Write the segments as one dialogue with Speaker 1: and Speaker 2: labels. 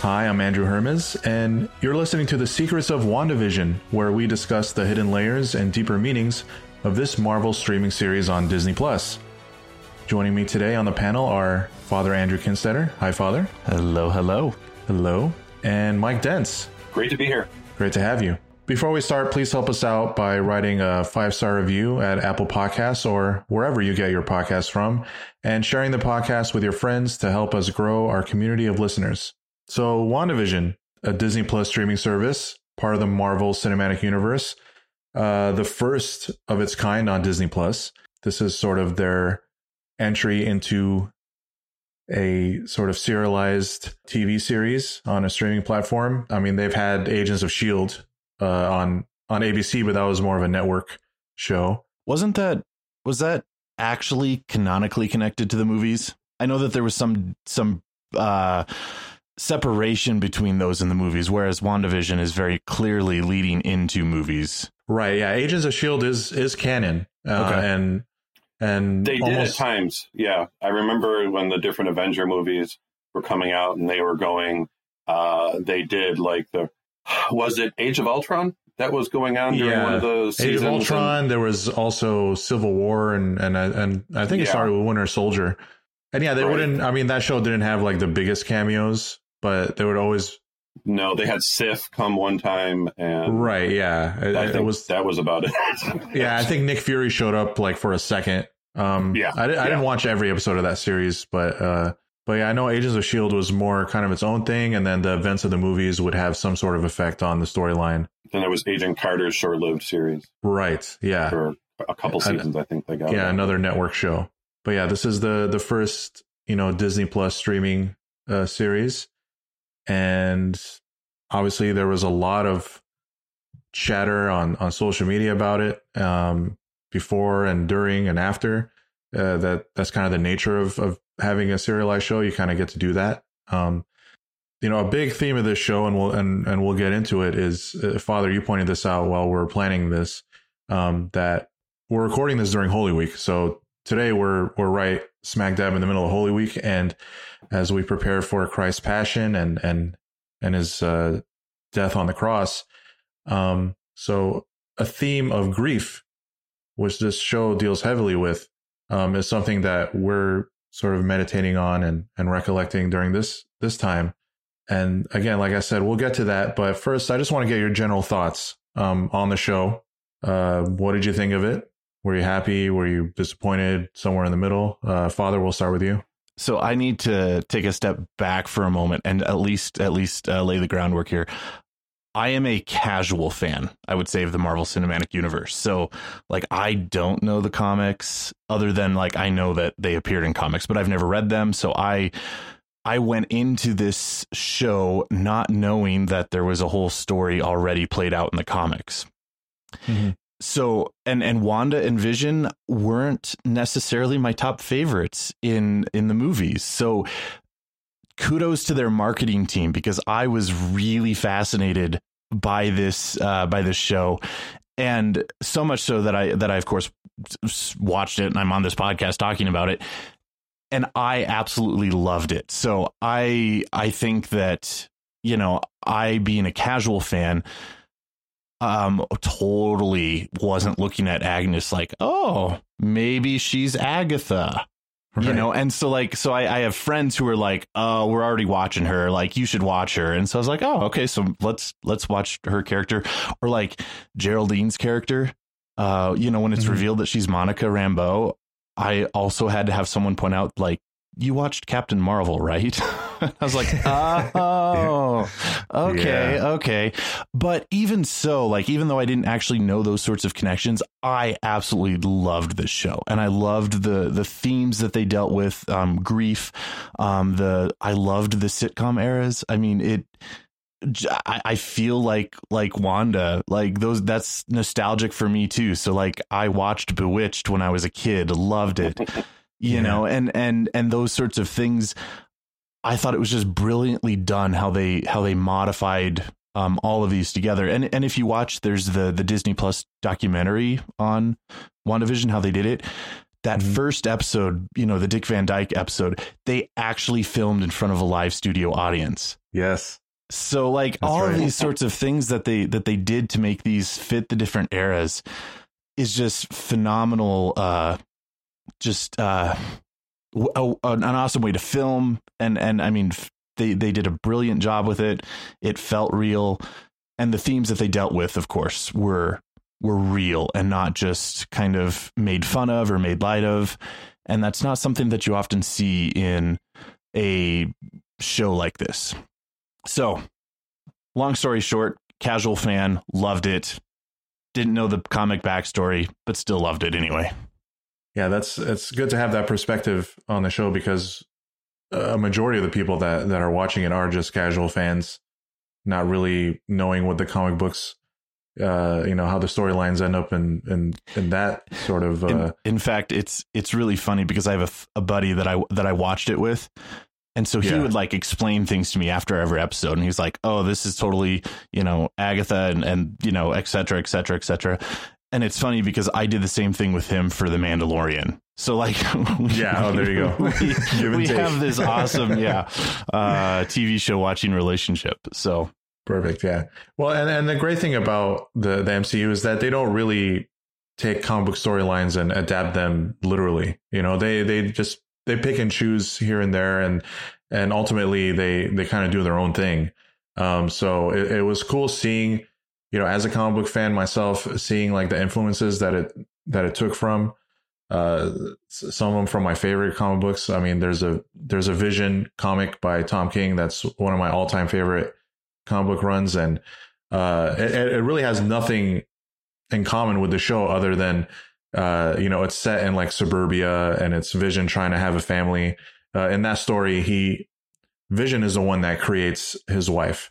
Speaker 1: Hi, I'm Andrew Hermes, and you're listening to The Secrets of WandaVision, where we discuss the hidden layers and deeper meanings of this Marvel streaming series on Disney Plus. Joining me today on the panel are Father Andrew Kinstetter. Hi, Father.
Speaker 2: Hello, hello.
Speaker 1: Hello. And Mike Dents.
Speaker 3: Great to be here.
Speaker 1: Great to have you. Before we start, please help us out by writing a five star review at Apple Podcasts or wherever you get your podcasts from, and sharing the podcast with your friends to help us grow our community of listeners. So, WandaVision, a Disney Plus streaming service, part of the Marvel Cinematic Universe, uh, the first of its kind on Disney Plus. This is sort of their entry into a sort of serialized TV series on a streaming platform. I mean, they've had Agents of Shield uh, on on ABC, but that was more of a network show.
Speaker 2: Wasn't that was that actually canonically connected to the movies? I know that there was some some uh separation between those in the movies, whereas WandaVision is very clearly leading into movies.
Speaker 1: Right. Yeah. Agents of Shield is is canon. Uh,
Speaker 2: Okay.
Speaker 1: And and
Speaker 3: They did at times. Yeah. I remember when the different Avenger movies were coming out and they were going, uh, they did like the, was it Age of Ultron that was going on during
Speaker 1: Yeah.
Speaker 3: one of the
Speaker 1: Age of Ultron. There was also Civil War, and and I- and I think it
Speaker 3: Yeah.
Speaker 1: started with Winter Soldier. And yeah, they
Speaker 3: Right.
Speaker 1: wouldn't. I mean, that show didn't have like the biggest cameos, but they would always.
Speaker 3: no, they had Sif come one time and
Speaker 1: Right. Yeah.
Speaker 3: I think
Speaker 1: was.
Speaker 3: that was about it.
Speaker 1: Yeah, I think Nick Fury showed up like for a second. Um,
Speaker 3: Yeah,
Speaker 1: I, I
Speaker 3: yeah.
Speaker 1: didn't watch every episode of that series, but uh, but yeah, I know Agents of Shield was more kind of its own thing, and then the events of the movies would have some sort of effect on the storyline.
Speaker 3: then there was Agent Carter's short lived series
Speaker 1: Right. Yeah.
Speaker 3: for a couple seasons, I think they got.
Speaker 1: yeah, another network show. But yeah, this is the the first you know Disney Plus streaming uh, series, and obviously there was a lot of chatter on on social media about it um, before and during and after. Uh, that that's kind of the nature of of having a serialized show. You kind of get to do that. Um, you know, a big theme of this show, and we'll and and we'll get into it. Is uh, Father, you pointed this out while we're planning this. Um, that we're recording this during Holy Week, so today we're we're right smack dab in the middle of Holy Week, and as we prepare for Christ's Passion and and and his uh, death on the cross, um, so a theme of grief, which this show deals heavily with, um, is something that we're sort of meditating on and and recollecting during this this time. And again, like I said, we'll get to that. But first, I just want to get your general thoughts um, on the show. Uh, what did you think of it? Were you happy? Were you disappointed? Somewhere in the middle. Uh, Father, we'll start with you.
Speaker 2: So I need to take a step back for a moment and at least at least uh, lay the groundwork here. I am a casual fan, I would say, of the Marvel Cinematic Universe. So, like, I don't know the comics other than like I know that they appeared in comics, but I've never read them. So I I went into this show not knowing that there was a whole story already played out in the comics. So and and Wanda and Vision weren't necessarily my top favorites in in the movies. So kudos to their marketing team because I was really fascinated by this uh, by this show, and so much so that I that I of course watched it and I'm on this podcast talking about it, and I absolutely loved it. So I I think that you know I being a casual fan um totally wasn't looking at Agnes like oh maybe she's Agatha. You know and so like so I, I have friends who are like oh we're already watching her. Like you should watch her. And so i was like oh okay so let's let's watch her character. Or like geraldine's character uh you know when it's
Speaker 1: Mhm.
Speaker 2: revealed that she's monica rambeau i also had to have someone point out like you watched captain marvel right i was like oh okay
Speaker 1: Yeah.
Speaker 2: okay but even so like even though i didn't actually know those sorts of connections i absolutely loved this show and i loved the the themes that they dealt with um grief um the i loved the sitcom eras i mean it I, I feel like like Wanda, like those. That's nostalgic for me too. So like I watched Bewitched when I was a kid, loved it, you
Speaker 1: Yeah.
Speaker 2: know, and and and those sorts of things. I thought it was just brilliantly done how they how they modified um, all of these together. And and if you watch, there's the the Disney Plus documentary on WandaVision, how they did it. That
Speaker 1: Mhm.
Speaker 2: first episode, you know, the Dick Van Dyke episode, they actually filmed in front of a live studio audience.
Speaker 1: Yes.
Speaker 2: So like
Speaker 1: That's
Speaker 2: all of these sorts of things that they that they did to make these fit the different eras is just phenomenal uh just uh a- an awesome way to film and and I mean they they did a brilliant job with it. It felt real and the themes that they dealt with of course were were real and not just kind of made fun of or made light of and that's not something that you often see in a show like this. So, long story short, casual fan, loved it. Didn't know the comic backstory, but still loved it anyway.
Speaker 1: Yeah, that's it's good to have that perspective on the show because a majority of the people that that are watching it are just casual fans, not really knowing what the comic books, uh, you know, how the storylines end up in in in that sort of. Uh,
Speaker 2: In, in fact, it's it's really funny because I have a buddy that I that I watched it with, and so he
Speaker 1: Yeah.
Speaker 2: would like explain things to me after every episode, and he's like, "Oh, this is totally you know Agatha and and you know et cetera, et cetera, et cetera." And it's funny because I did the same thing with him for The Mandalorian. So like,
Speaker 1: Yeah, oh, there you go.
Speaker 2: we we have this awesome, yeah, uh, TV show watching relationship. So
Speaker 1: Perfect. Yeah. Well, and, and the great thing about the, the MCU is that they don't really take comic book storylines and adapt them literally. You know, they, they just, they pick and choose here and there and, and ultimately they, they kind of do their own thing. Um, so it, it was cool seeing, you know, as a comic book fan myself, seeing like the influences that it, that it took from, uh, some of them from my favorite comic books. I mean, there's a, there's a Vision comic by Tom King. That's one of my all time favorite comic book runs and uh it, it really has nothing in common with the show other than uh you know it's set in like suburbia and it's vision trying to have a family uh in that story he vision is the one that creates his wife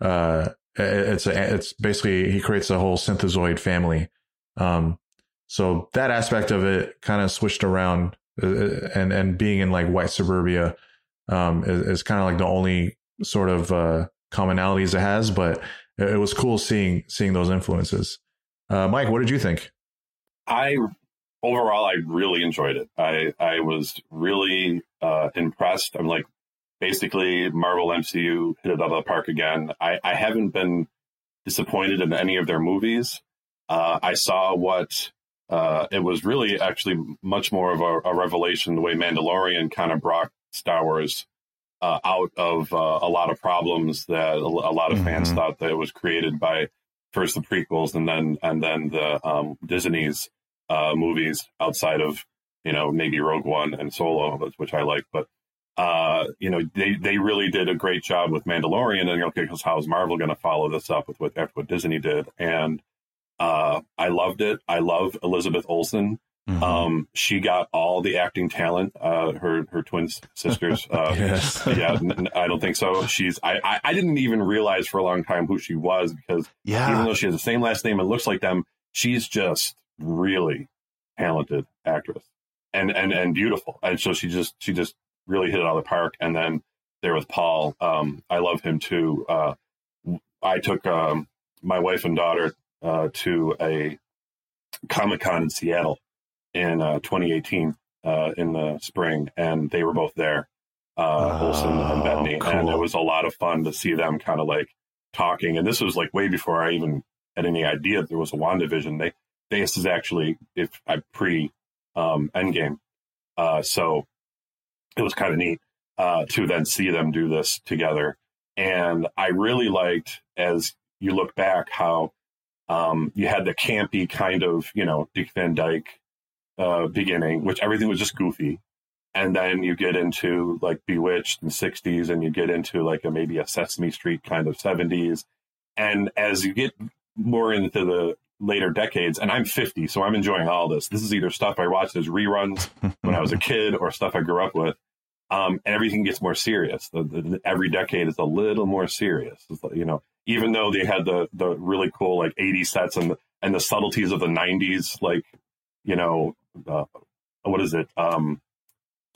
Speaker 1: uh it's a, it's basically he creates a whole synthezoid family um so that aspect of it kind of switched around uh, and and being in like white suburbia um is, is kind of like the only sort of uh commonalities it has, but it it was cool seeing seeing those influences. Uh, Mike, what did you think?
Speaker 3: I overall I really enjoyed it. I I was really uh, impressed. I'm like basically Marvel MCU hit it out of the park again. I, I haven't been disappointed in any of their movies. Uh, I saw what uh, it was really actually much more of a, a revelation the way Mandalorian kind of brought Star Wars uh, out of uh, a lot of problems that a, a lot of fans
Speaker 2: Mhm.
Speaker 3: thought that it was created by first the prequels and then and then the um, Disney's uh, movies outside of you know maybe Rogue One and Solo, which I like, but uh, you know they they really did a great job with Mandalorian, and okay, because how is Marvel going to follow this up with what after what Disney did? And uh, I loved it. I love Elizabeth Olsen.
Speaker 2: mhm.
Speaker 3: Um, she got all the acting talent. Uh, her her twin sisters. Uh,
Speaker 1: Yes.
Speaker 3: yeah, n- I don't think so. She's I, I I didn't even realize for a long time who she was because
Speaker 2: yeah.
Speaker 3: even though she has the same last name and looks like them, she's just really talented actress and and and beautiful. And so she just she just really hit it out of the park. And then there with Paul, um, I love him too. Uh, I took um, my wife and daughter uh, to a Comic Con in Seattle in uh, 2018 uh, in the spring, and they were both there, uh, Olsen and
Speaker 2: Oh,
Speaker 3: Bettany, and it was a lot of fun to see them kind of like talking. And this was like way before I even had any idea that there was a WandaVision. They this is actually if I pre um, Endgame, uh, so it was kind of neat uh, to then see them do this together. And I really liked as you look back how um, you had the campy kind of you know Dick Van Dyke uh, beginning, which everything was just goofy. And then you get into like Bewitched in the 60s, and you get into like a maybe a Sesame Street kind of 70s. And as you get more into the later decades, and I'm 50, so I'm enjoying all this. This is either stuff I watched as reruns when I was a kid or stuff I grew up with. um, and everything gets more serious. The, the, every decade is a little more serious. You know, even though they had the the really cool like 80s sets and the, and the subtleties of the 90s, like you know, uh, what is it? Um,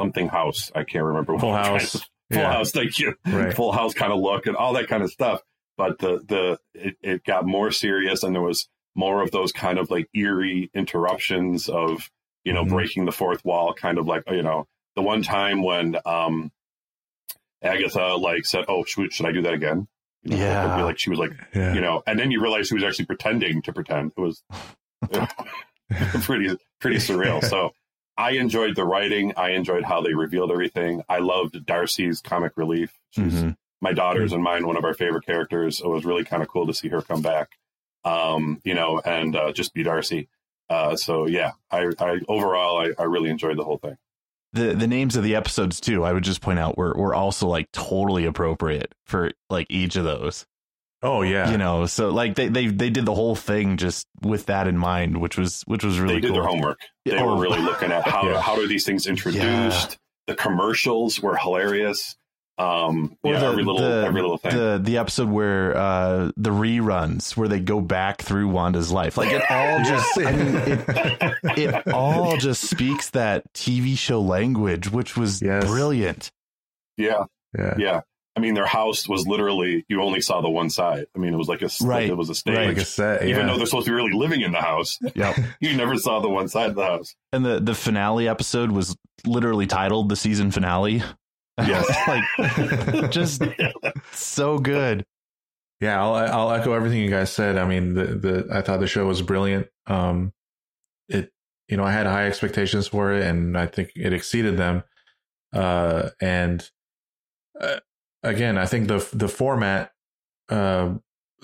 Speaker 3: something House. I can't remember.
Speaker 1: Full House.
Speaker 3: Full yeah. House. Thank you. Right. Full House kind of look and all that kind of stuff. But the the it, it got more serious, and there was more of those kind of like eerie interruptions of you know mm-hmm. breaking the fourth wall, kind of like you know the one time when um Agatha like said, "Oh, should, should I do that again?" You know,
Speaker 2: yeah,
Speaker 3: like she was like, yeah. you know, and then you realize she was actually pretending to pretend. It was pretty pretty surreal. So I enjoyed the writing. I enjoyed how they revealed everything. I loved Darcy's comic relief. She's mm-hmm. my daughter's and mine one of our favorite characters. It was really kind of cool to see her come back. Um, you know, and uh, just be Darcy. Uh, so yeah, I, I overall I, I really enjoyed the whole thing
Speaker 2: the the names of the episodes too i would just point out were were also like totally appropriate for like each of those
Speaker 1: oh yeah
Speaker 2: you know so like they they they did the whole thing just with that in mind which was which was really
Speaker 3: they did
Speaker 2: cool.
Speaker 3: their homework they oh. were really looking at how yeah. how are these things introduced yeah. the commercials were hilarious um or yeah, the, every little
Speaker 2: the,
Speaker 3: every little thing
Speaker 2: the the episode where uh the reruns where they go back through wanda's life like it all just i mean it, it all just speaks that tv show language which was yes. brilliant
Speaker 3: yeah yeah yeah I mean, their house was literally you only saw the one side. I mean, it was like a right. it was a stage, right.
Speaker 1: like a set,
Speaker 3: yeah. even though they're supposed to be really living in the house.
Speaker 2: Yeah,
Speaker 3: you never saw the one side of the house.
Speaker 2: And the the finale episode was literally titled the season finale.
Speaker 3: Yes.
Speaker 2: like just so good.
Speaker 1: Yeah, I'll I'll echo everything you guys said. I mean, the the I thought the show was brilliant. Um, it you know I had high expectations for it, and I think it exceeded them. Uh, and uh, again, I think the the format uh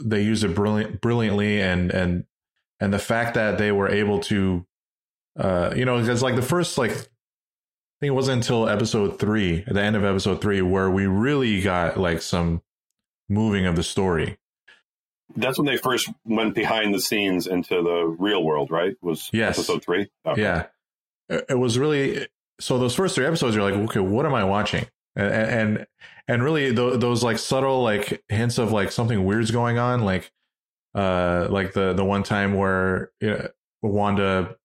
Speaker 1: they used it brilliant brilliantly, and and and the fact that they were able to uh you know because like the first like think it wasn't until episode three, at the end of episode three, where we really got like some moving of the story.
Speaker 3: That's when they first went behind the scenes into the real world, right? Was yes. episode three?
Speaker 1: Okay. Yeah, it was really so. Those first three episodes, you're like, okay, what am I watching? And and, and really th- those like subtle like hints of like something weird's going on, like uh like the the one time where you know, Wanda,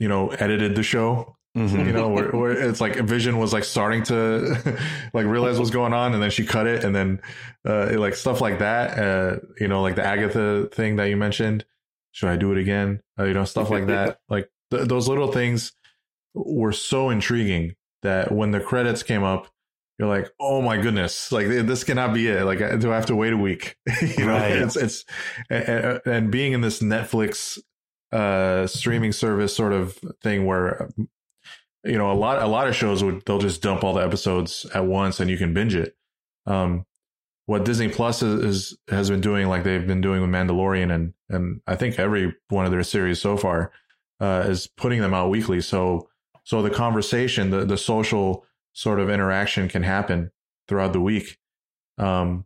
Speaker 1: you know, edited the show Mm-hmm. You know, where, where, it's like Vision was like starting to like realize what's going on, and then she cut it, and then uh, like stuff like that. Uh, you know, like the Agatha thing that you mentioned. Should I do it again? Uh, you know, stuff like that. Like th- those little things were so intriguing that when the credits came up, you're like, oh my goodness, like this cannot be it. Like, do I have to wait a week? you know, right. it's it's and, and being in this Netflix uh streaming service sort of thing where you know, a lot a lot of shows would they'll just dump all the episodes at once and you can binge it. Um, what Disney Plus is, is, has been doing, like they've been doing with Mandalorian and and I think every one of their series so far, uh, is putting them out weekly. So so the conversation, the the social sort of interaction can happen throughout the week. Um,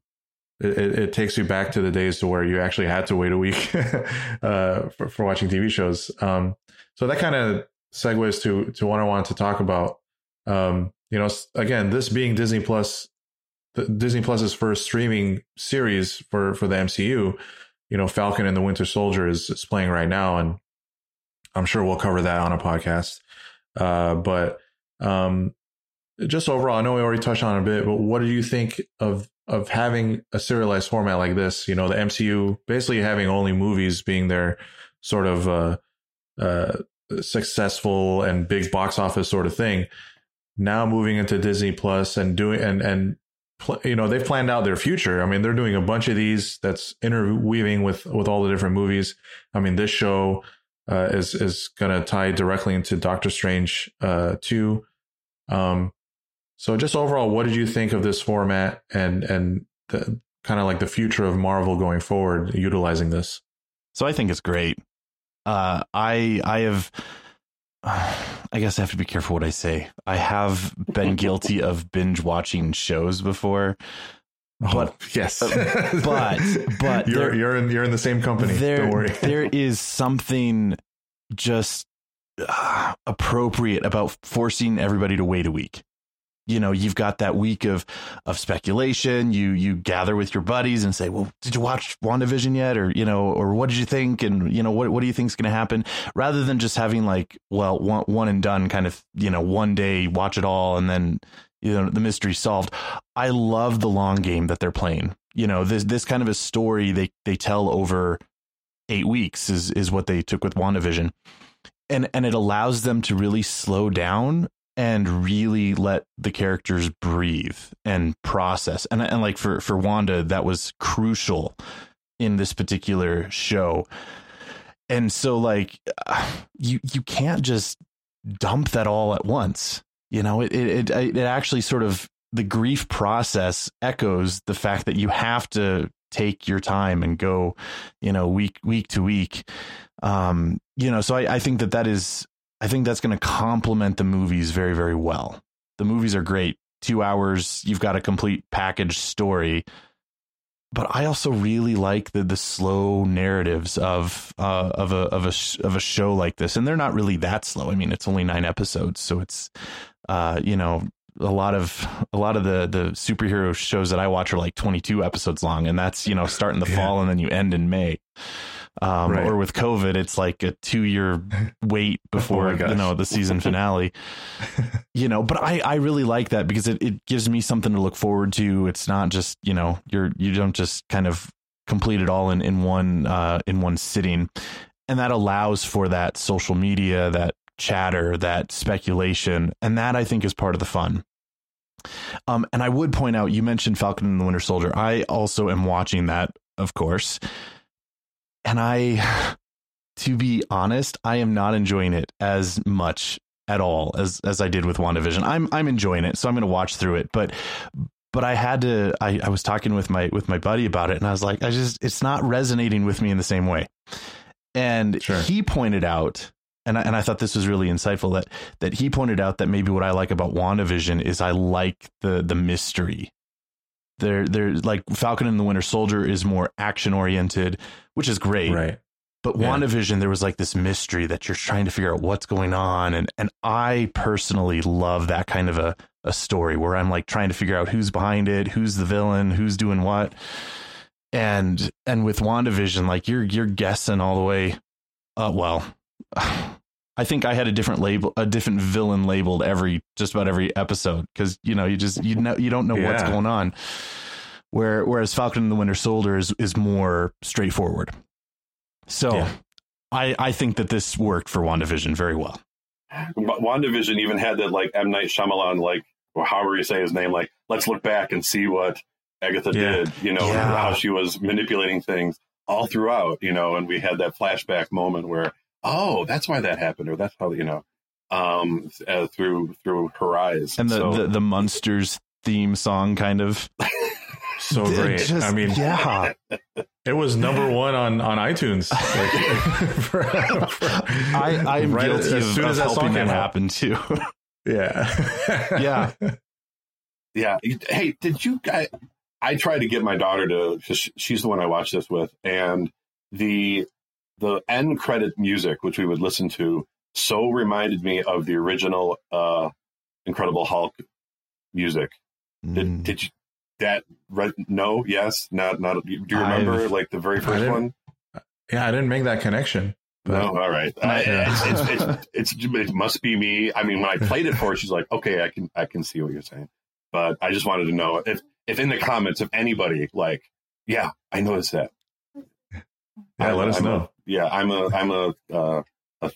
Speaker 1: it, it, takes you back to the days to where you actually had to wait a week uh, for, for watching TV shows. Um, so that kind of segues to to what I wanted to talk about. Um, you know, again, this being Disney Plus, Disney Plus's first streaming series for for the MCU. You know, Falcon and the Winter Soldier is, is playing right now, and I'm sure we'll cover that on a podcast. Uh, but um, just overall, I know we already touched on a bit, but what do you think of of having a serialized format like this? You know, the MCU basically having only movies being their sort of uh, uh, successful and big box office sort of thing. Now moving into Disney Plus and doing and and you know they've planned out their future. I mean, they're doing a bunch of these that's interweaving with with all the different movies. I mean, this show uh, is is going to tie directly into Doctor Strange uh, two. Um, so just overall, what did you think of this format and and the kind of like the future of Marvel going forward, utilizing this?
Speaker 2: So I think it's great uh, I I have. I guess I have to be careful what I say. I have been guilty of binge watching shows before,
Speaker 1: oh, but oh, yes,
Speaker 2: uh, but but
Speaker 1: you're there, you're in you're in the same company.
Speaker 2: There,
Speaker 1: Don't worry.
Speaker 2: there is something just uh, appropriate about forcing everybody to wait a week. You know you've got that week of of speculation. You you gather with your buddies and say well did you watch wandavision yet? Or you know or what did you think? And you know what what do you think is going to happen? Rather than just having like well one one and done kind of you know one day watch it all and then you know the mystery solved. I love the long game that they're playing. You know this this kind of a story they they tell over 8 weeks is is what they took with wandavision. And and it allows them to really slow down and really let the characters breathe and process. And and like for for Wanda, that was crucial in this particular show. And so like you you can't just dump that all at once. You know, it it it, it actually sort of the grief process echoes the fact that you have to take your time and go, you know, week week to week. Um, you know, so I, I think that that is I think that's going to complement the movies very, very well. The movies are great. Two hours, you've got a complete package story. But I also really like the the slow narratives of uh, of a of a of a show like this, and they're not really that slow. I mean, it's only nine episodes, so it's uh, you know a lot of a lot of the the superhero shows that I watch are like 22 episodes long and that's you know start in the yeah. fall and then you end in May um, right. or with COVID, it's like a two year wait oh before oh you know the season finale. you know, but I I really like that because it it gives me something to look forward to. It's not just you know you're you don't just kind of complete it all in in one uh, in one sitting, and that allows for that social media, that chatter, that speculation, and that I think is part of the fun. Um, and I would point out, you mentioned Falcon and the Winter Soldier. I also am watching that, of course. And I, to be honest, I am not enjoying it as much at all as as I did with WandaVision. I'm I'm enjoying it, so I'm going to watch through it. But but I had to. I, I was talking with my with my buddy about it, and I was like, I just it's not resonating with me in the same way. And sure. he pointed out, and I, and I thought this was really insightful that that he pointed out that maybe what I like about WandaVision is I like the the mystery they're they're like Falcon and the Winter Soldier is more action oriented, which is great.
Speaker 1: Right.
Speaker 2: But yeah. WandaVision, there was like this mystery that you're trying to figure out what's going on. And and I personally love that kind of a, a story where I'm like trying to figure out who's behind it, who's the villain, who's doing what. And and with WandaVision, like you're you're guessing all the way uh well I think I had a different label, a different villain labeled every just about every episode because you know you just you know you don't know yeah. what's going on. Where whereas Falcon and the Winter Soldier is is more straightforward. So yeah. I I think that this worked for WandaVision very well.
Speaker 3: WandaVision even had that like M Night Shyamalan like or however you say his name like let's look back and see what Agatha yeah. did. You know how she was manipulating things all throughout. You know, and we had that flashback moment where oh, that's why that happened, or that's how you know, um, uh, through through her eyes.
Speaker 2: And the, so, the the Munsters theme song, kind of.
Speaker 1: so great. Just, I mean,
Speaker 2: yeah,
Speaker 1: it was number one on on iTunes. Like,
Speaker 2: for, for, I I'm right guilty as, of, as of helping that happen too.
Speaker 1: yeah,
Speaker 2: yeah,
Speaker 3: yeah. Hey, did you guys? I tried to get my daughter to because she's the one I watched this with, and the the end credit music, which we would listen to, so reminded me of the original uh, Incredible Hulk music. Did, mm. did you that re- no yes not not do you remember I've, like the very first one?
Speaker 1: Yeah, I didn't make that connection.
Speaker 3: But, no, all right. I, it's, it's, it's, it's, it must be me. I mean, when I played it for her, she's like, "Okay, I can I can see what you're saying," but I just wanted to know if if in the comments if anybody like, yeah, I noticed that.
Speaker 1: Yeah, I, let us
Speaker 3: I'm
Speaker 1: know.
Speaker 3: A, yeah, I'm a I'm a uh, a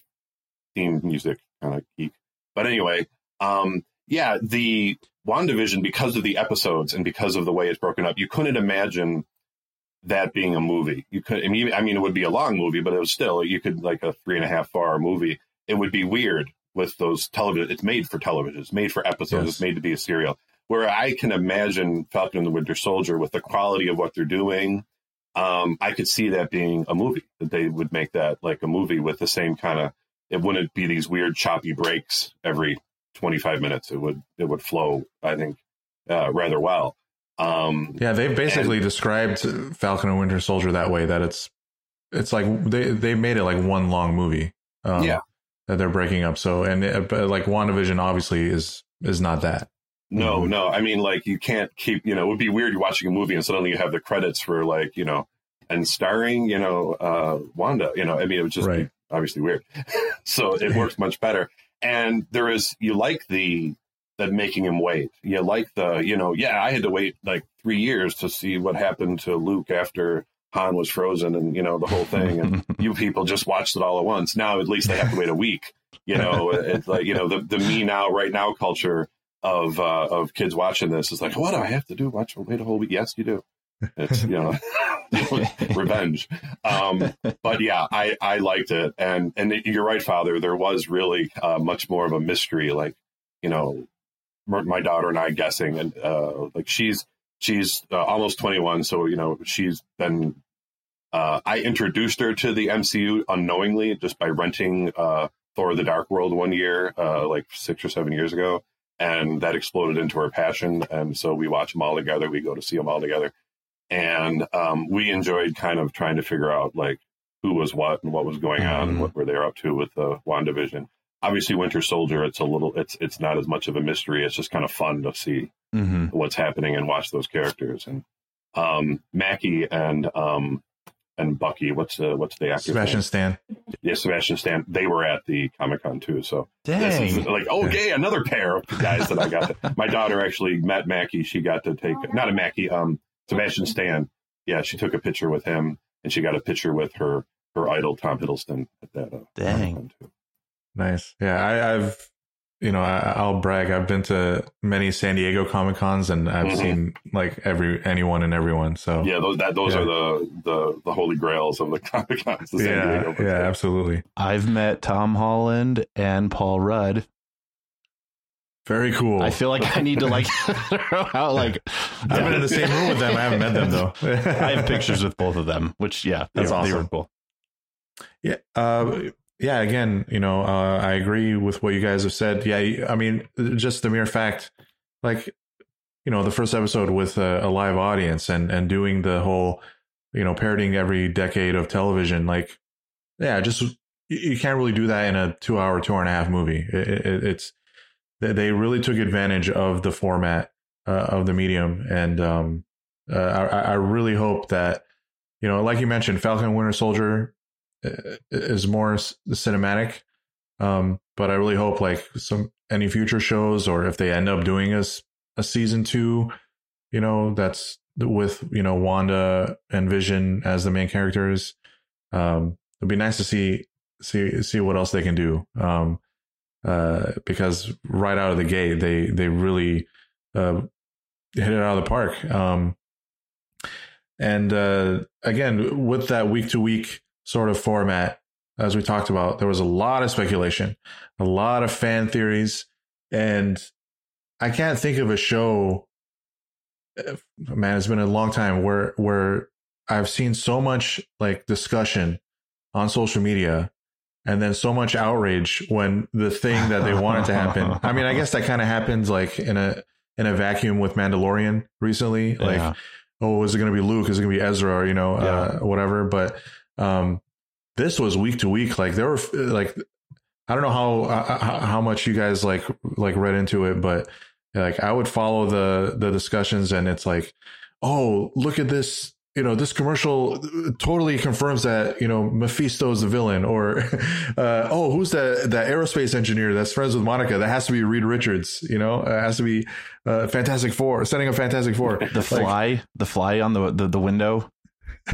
Speaker 3: theme music kind of geek. But anyway, um, yeah, the WandaVision because of the episodes and because of the way it's broken up, you couldn't imagine that being a movie. You could, I mean, I mean, it would be a long movie, but it was still you could like a three and a half hour movie. It would be weird with those television. It's made for television. It's made for episodes. Yes. It's made to be a serial. Where I can imagine Falcon and the Winter Soldier with the quality of what they're doing um, I could see that being a movie that they would make that like a movie with the same kind of. It wouldn't be these weird choppy breaks every 25 minutes. It would it would flow. I think uh, rather well. Um,
Speaker 1: yeah, they've basically and, described Falcon and Winter Soldier that way. That it's it's like they they made it like one long movie.
Speaker 3: Um, yeah,
Speaker 1: that they're breaking up. So and it, like WandaVision obviously is is not that.
Speaker 3: No,
Speaker 1: Mhm.
Speaker 3: no. I mean, like you can't keep. You know, it would be weird. You're watching a movie and suddenly you have the credits for like you know, and starring you know uh, Wanda. You know, I mean, it would just
Speaker 1: Right.
Speaker 3: be obviously weird. so it works much better. And there is you like the that making him wait. You like the you know, yeah, I had to wait like three years to see what happened to Luke after Han was frozen, and you know the whole thing. And you people just watched it all at once. Now at least they have to wait a week. You know, it's like you know the the me now right now culture of uh, of kids watching this is like, what do I have to do? Watch wait a whole week? Yes, you do. It's you know revenge. Um, but yeah, I I liked it, and and you're right, Father. There was really uh, much more of a mystery, like you know, my daughter and I guessing, and uh, like she's she's uh, almost 21, so you know she's been. Uh, I introduced her to the MCU unknowingly just by renting uh, Thor: The Dark World one year, uh, like six or seven years ago, and that exploded into our passion. And so we watch them all together. We go to see them all together, and um, we enjoyed kind of trying to figure out like who was what and what was going on and
Speaker 2: Mhm.
Speaker 3: what were they up to with the Wandavision. Obviously, Winter Soldier. It's a little. It's it's not as much of a mystery. It's just kind of fun to see
Speaker 2: hmm
Speaker 3: what's happening and watch those characters. And um, Mackie and um, and Bucky. What's the what's the actor?
Speaker 1: Sebastian Stan.
Speaker 3: Yeah, Sebastian Stan. They were at the Comic Con too. So this is
Speaker 2: Dang.
Speaker 3: like, oh, okay, another pair of guys that I got. To, my daughter actually met Mackie. She got to take not a Mackie, um, Sebastian Stan. Yeah, she took a picture with him, and she got a picture with her her idol Tom Hiddleston at that. Uh,
Speaker 2: Dang.
Speaker 1: Nice. Yeah, I, I've, you know, I, I'll brag. I've been to many San Diego Comic Cons, and I've
Speaker 3: Mhm.
Speaker 1: seen like every anyone and everyone. So
Speaker 3: Yeah, those that those
Speaker 1: Yeah.
Speaker 3: are the, the the holy grails of the Comic Cons. The San
Speaker 1: yeah,
Speaker 3: Diego.
Speaker 1: yeah, absolutely.
Speaker 2: I've met Tom Holland and Paul Rudd.
Speaker 1: Very cool.
Speaker 2: I feel like I need to like how like
Speaker 1: I've been in the same room with them. I haven't met them though.
Speaker 2: I have pictures with both of them, which yeah,
Speaker 1: That's
Speaker 2: they, they were
Speaker 1: awesome.
Speaker 2: cool.
Speaker 1: Yeah. Uh, yeah. Again, you know, uh, I agree with what you guys have said. Yeah. I mean, just the mere fact, like, you know, the first episode with a, a live audience and and doing the whole, you know, parodying every decade of television. Like, yeah, just you, can't really do that in a two hour, two and a half movie. It, it, it's they really took advantage of the format uh, of the medium, and um, uh, I, I really hope that you know, like you mentioned, Falcon Winter Soldier is more cinematic. Um, but I really hope like some any future shows or if they end up doing a season two, you know, that's with, you know, Wanda and Vision as the main characters. Um, it'd be nice to see, see, see what else they can do. Um, uh, because right out of the gate, they, they really, uh, hit it out of the park. Um, and uh, again, with that week to week sort of format, as we talked about, there was a lot of speculation, a lot of fan theories, and I can't think of a show. Man, it's been a long time where where I've seen so much like discussion on social media, and then so much outrage when the thing that they wanted to happen. I mean, I guess that kind of happens like in a in a vacuum with Mandalorian recently, like
Speaker 2: Yeah.
Speaker 1: oh, is it going to be Luke? Is it going to be Ezra? Or, you know, uh, whatever. But um, this was week to week. Like there were like I don't know how uh, how how much you guys like like read into it, but like I would follow the the discussions, and it's like, oh, look at this. You know, this commercial totally confirms that you know Mephisto is the villain, or uh, oh, who's that that aerospace engineer that's friends with Monica? That has to be Reed Richards. You know, it has to be uh, Fantastic Four, setting up Fantastic Four.
Speaker 2: The fly, the fly on the, the the window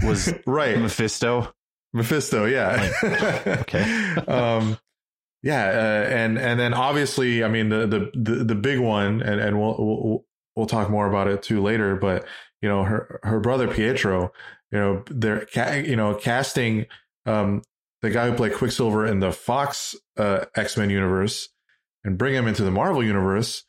Speaker 2: was
Speaker 1: right?
Speaker 2: Mephisto.
Speaker 1: Mephisto, yeah.
Speaker 2: okay.
Speaker 1: um, yeah, uh, and and then obviously, I mean the the the, the big one, and and we'll, we'll we'll talk more about it too later. But you know, her her brother Pietro, you know, they're ca- you know casting um the guy who played Quicksilver in the Fox uh, X Men universe and bring him into the Marvel universe.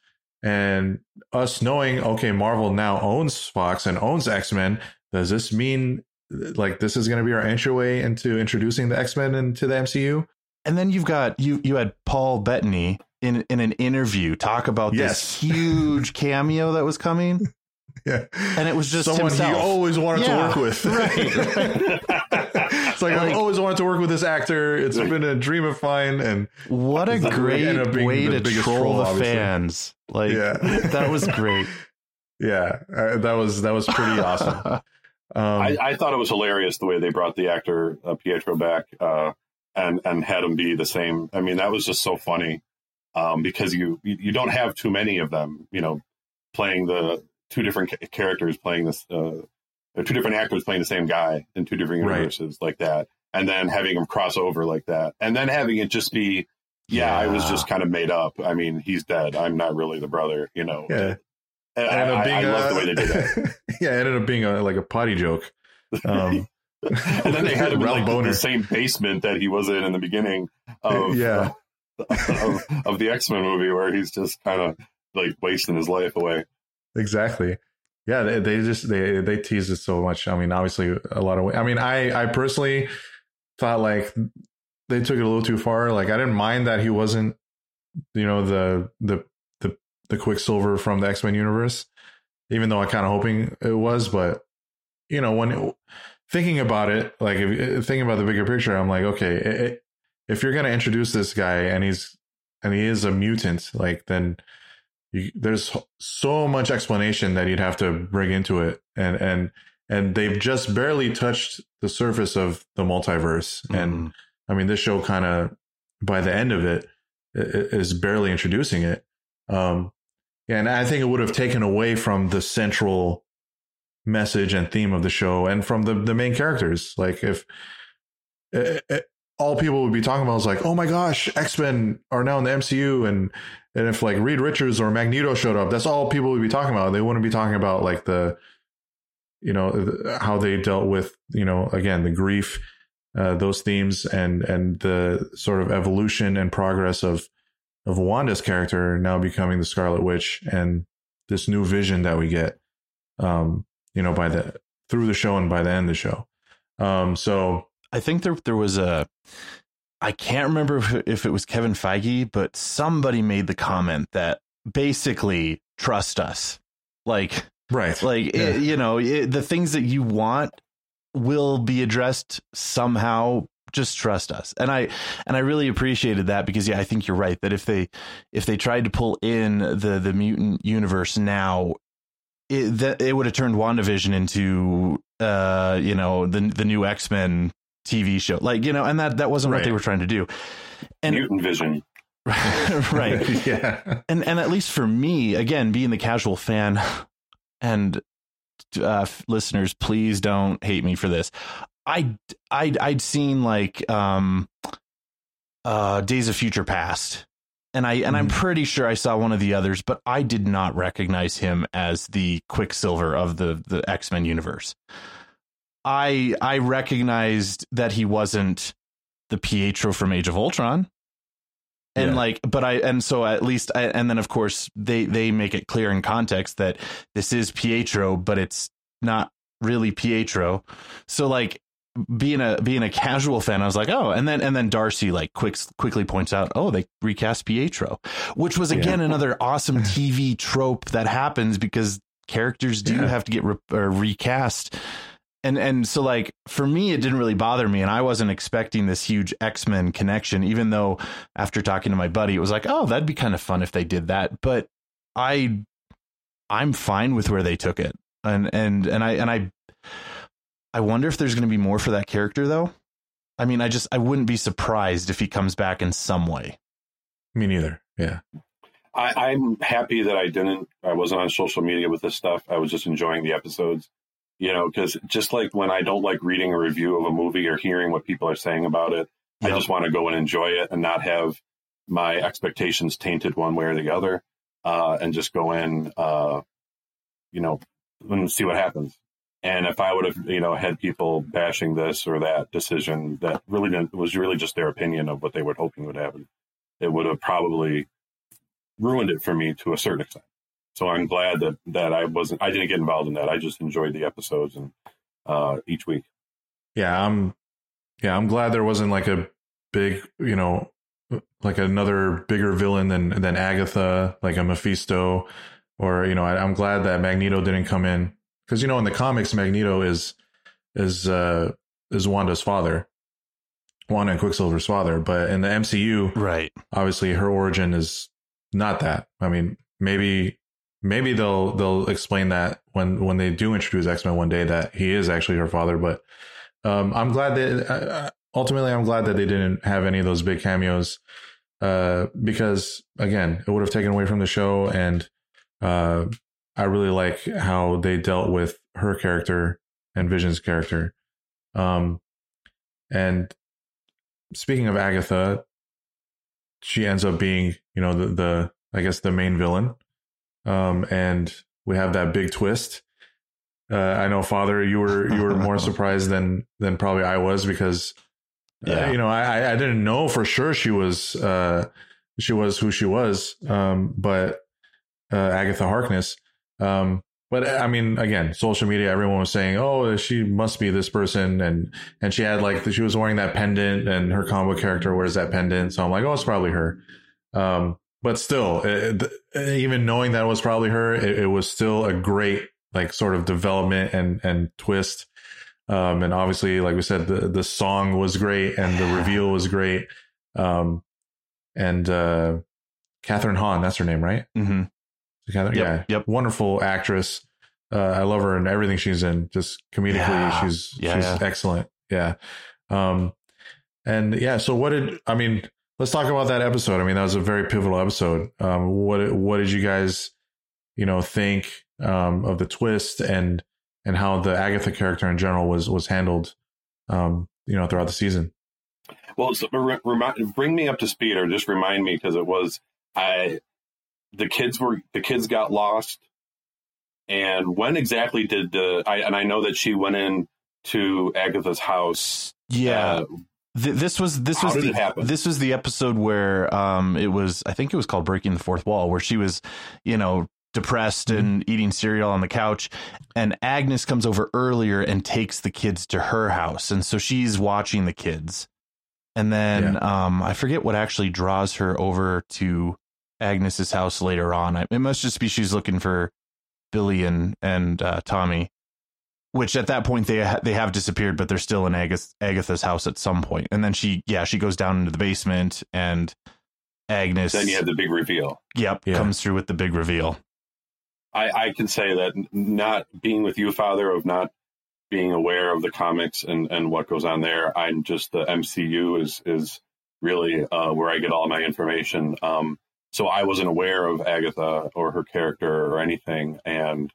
Speaker 1: And us knowing, okay, Marvel now owns Fox and owns X Men. Does this mean like this is going to be our entryway into introducing the X Men into the MCU?
Speaker 2: And then you've got you you had Paul Bettany in in an interview talk about
Speaker 1: Yes.
Speaker 2: this huge cameo that was coming,
Speaker 1: Yeah,
Speaker 2: and it was just
Speaker 1: someone
Speaker 2: himself.
Speaker 1: he always wanted
Speaker 2: Yeah,
Speaker 1: to work with.
Speaker 2: right,
Speaker 1: it's like, I've always wanted to work with this actor. It's been a dream of mine. And
Speaker 2: what a great way to troll, troll, the obviously. fans. Like, yeah. that was great.
Speaker 1: Yeah, uh, that was that was pretty awesome.
Speaker 3: Um, I, I, thought it was hilarious the way they brought the actor uh, Pietro back uh, and and had him be the same. I mean, that was just so funny um, because you you don't have too many of them. You know, playing the two different characters playing this, uh, two different actors playing the same guy in two different universes right. like that, and then having them cross over like that, and then having it just be. Yeah, yeah, I was just kind of made up. I mean, he's dead. I'm not really the brother, you know.
Speaker 1: Yeah.
Speaker 3: And I, I, I love the way they did that.
Speaker 1: yeah, it ended up being a, like a potty joke. Um,
Speaker 3: and then they had him in like the same basement that he was in in the beginning of
Speaker 1: yeah
Speaker 3: uh, of, of, the X Men movie, where he's just kind of like wasting his life away.
Speaker 1: Exactly. Yeah, they, they just they they teased it so much. I mean, obviously a lot of. I mean, I I personally thought like they took it a little too far. Like I didn't mind that he wasn't, you know, the the the Quicksilver from the X Men universe, even though I kind of hoping it was. But you know, when it, thinking about it, like if, thinking about the bigger picture, I'm like, okay, it, if you're gonna introduce this guy and he's and he is a mutant, like then you, there's so much explanation that you'd have to bring into it, and and and they've just barely touched the surface of the multiverse, mm-hmm. and I mean, this show kind of by the end of it is barely introducing it. Um, and I think it would have taken away from the central message and theme of the show and from the, the main characters. Like if it, it, all people would be talking about is like, oh my gosh, X Men are now in the MCU, and and if like Reed Richards or Magneto showed up, that's all people would be talking about. They wouldn't be talking about like the, you know, how they dealt with you know again the grief, uh, those themes, and and the sort of evolution and progress of of Wanda's character now becoming the Scarlet Witch and this new vision that we get, um, you know, by the through the show and by the end of the show. Um, so
Speaker 2: I think there there was a I can't remember if, if it was Kevin Feige, but somebody made the comment that basically trust us, like
Speaker 1: right,
Speaker 2: like yeah. it, you know it, the things that you want will be addressed somehow just trust us. And i and i really appreciated that because yeah i think you're right that if they if they tried to pull in the the mutant universe now it that it would have turned wandavision into uh you know the the new x-men tv show. Like you know and that that wasn't right. what they were trying to do.
Speaker 3: And mutant vision.
Speaker 2: Right.
Speaker 1: Yeah.
Speaker 2: And and at least for me again being the casual fan and uh, listeners, please don't hate me for this. I I'd, I'd seen like um uh Days of Future Past and I and mm-hmm. I'm pretty sure I saw one of the others, but I did not recognize him as the Quicksilver of the the X Men universe. I I recognized that he wasn't the Pietro from Age of Ultron, and yeah. like, but I and so at least I, and then of course they they make it clear in context that this is Pietro, but it's not really Pietro. So like being a being a casual fan, I was like, oh, and then and then Darcy like quick quickly points out, oh, they recast Pietro, which was again yeah. another awesome TV trope that happens because characters do yeah. have to get re- recast. And and so like for me, it didn't really bother me, and I wasn't expecting this huge X Men connection. Even though after talking to my buddy, it was like, oh, that'd be kind of fun if they did that. But I, I'm fine with where they took it, and and and I and I I wonder if there's going to be more for that character, though. I mean, I just I wouldn't be surprised if he comes back in some way.
Speaker 1: Me neither. Yeah.
Speaker 3: I, am happy that I didn't. I wasn't on social media with this stuff. I was just enjoying the episodes. You know, because just like when I don't like reading a review of a movie or hearing what people are saying about it, yep. I just want to go and enjoy it and not have my expectations tainted one way or the other, uh, and just go in, uh, you know, and see what happens. And if I would have, you know, had people bashing this or that decision that really didn't, was really just their opinion of what they were hoping would happen, it would have probably ruined it for me to a certain extent. So I'm glad that that I wasn't, I didn't get involved in that. I just enjoyed the episodes and uh, each week.
Speaker 1: Yeah, I'm, yeah, I'm glad there wasn't like a big, you know, like another bigger villain than than Agatha, like a Mephisto, or you know, I, I'm glad that Magneto didn't come in because you know in the comics Magneto is is uh is Wanda's father. Wanda and Quicksilver's father. But in the MCU,
Speaker 2: right,
Speaker 1: obviously her origin is not that. I mean, maybe maybe they'll they'll explain that when when they do introduce X Men one day that he is actually her father. But um, I'm glad that uh, ultimately I'm glad that they didn't have any of those big cameos uh, because again, it would have taken away from the show, and uh, I really like how they dealt with her character and Vision's character. Um, and speaking of Agatha, she ends up being, you know, the, the I guess the main villain. Um, and we have that big twist. Uh, I know, Father, you were you were more surprised than than probably I was because, uh, yeah. Uh, you know, I I didn't know for sure she was uh she was who she was. Um, but uh, Agatha Harkness. Um, but I mean, again, social media, everyone was saying, "Oh, she must be this person," and and she had like she was wearing that pendant, and her comic character wears that pendant. So I'm like, "Oh, it's probably her." Um, but still, it, even knowing that it was probably her, it, it, was still a great like sort of development and and twist. Um, and obviously, like we said, the the song was great and the reveal was great. Um, and uh, Kathryn Hahn, that's her name, right?
Speaker 2: Mm-hmm.
Speaker 1: Yep, yeah, yep. Wonderful actress. Uh, I love her and everything she's in. Just comedically, yeah. she's yeah, she's yeah. excellent. Yeah. Um, and yeah. So what did I mean? Let's talk about that episode. I mean, that was a very pivotal episode. Um, what what did you guys, you know, think um, of the twist and and how the Agatha character in general was was handled, um, you know, throughout the season?
Speaker 3: Well, so, remind, bring me up to speed, or just remind me because it was I the kids were the kids got lost and when exactly did the I and I know that she went in to Agatha's house.
Speaker 2: Yeah. Uh, Th- this was this was the, this was the episode where um it was I think it was called breaking the fourth wall where she was you know depressed mm-hmm. and eating cereal on the couch and Agnes comes over earlier and takes the kids to her house and so she's watching the kids and then yeah. um I forget what actually draws her over to Agnes's house later on. It must just be she's looking for Billy and and uh, Tommy, which at that point they ha- they have disappeared, but they're still in Agath- Agatha's house at some point. And then she, yeah, she goes down into the basement, and Agnes.
Speaker 3: Then you have the big reveal.
Speaker 2: Yep, yeah. comes through with the big reveal.
Speaker 3: I, I can say that not being with you, Father, of not being aware of the comics and, and what goes on there. I'm just the MCU is is really uh, where I get all my information. Um, so I wasn't aware of Agatha or her character or anything, and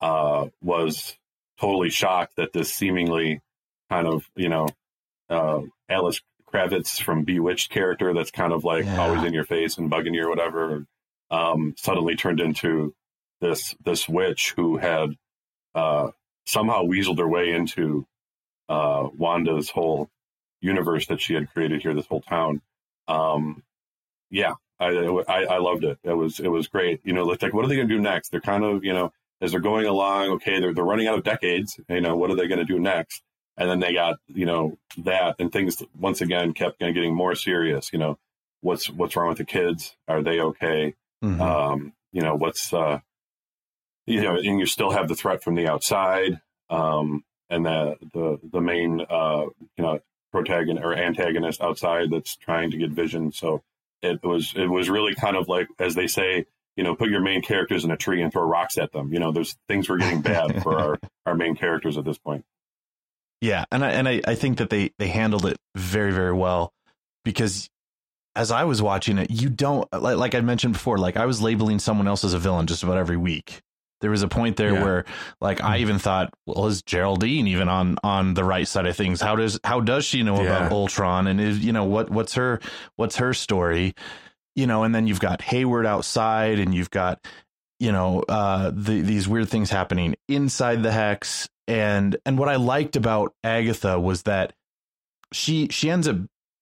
Speaker 3: uh, was totally shocked that this seemingly kind of you know uh, Alice Kravitz from Bewitched character that's kind of like yeah. always in your face and bugging you or whatever, um, suddenly turned into this this witch who had uh, somehow weaseled her way into uh, Wanda's whole universe that she had created here, this whole town. Um, yeah, I, I, I loved it. It was it was great. You know, like what are they going to do next? They're kind of you know as they're going along. Okay, they're they're running out of decades. You know, what are they going to do next? And then they got you know that, and things once again kept getting more serious. You know, what's what's wrong with the kids? Are they okay? Mm-hmm. Um, you know, what's uh, you know, and you still have the threat from the outside, um, and the the the main uh, you know protagonist or antagonist outside that's trying to get vision. So it was it was really kind of like as they say you know put your main characters in a tree and throw rocks at them. You know there's things were getting bad for our our main characters at this point.
Speaker 2: Yeah and i and I, I think that they they handled it very very well because as i was watching it you don't like, like i mentioned before like i was labeling someone else as a villain just about every week there was a point there yeah. where like I hmm. even thought, well, is Geraldine even on on the right side of things? How does how does she know yeah. about Ultron? And is you know what what's her what's her story? You know, and then you've got Hayward outside and you've got you know uh the, these weird things happening inside the hex and and what I liked about Agatha was that she she ends up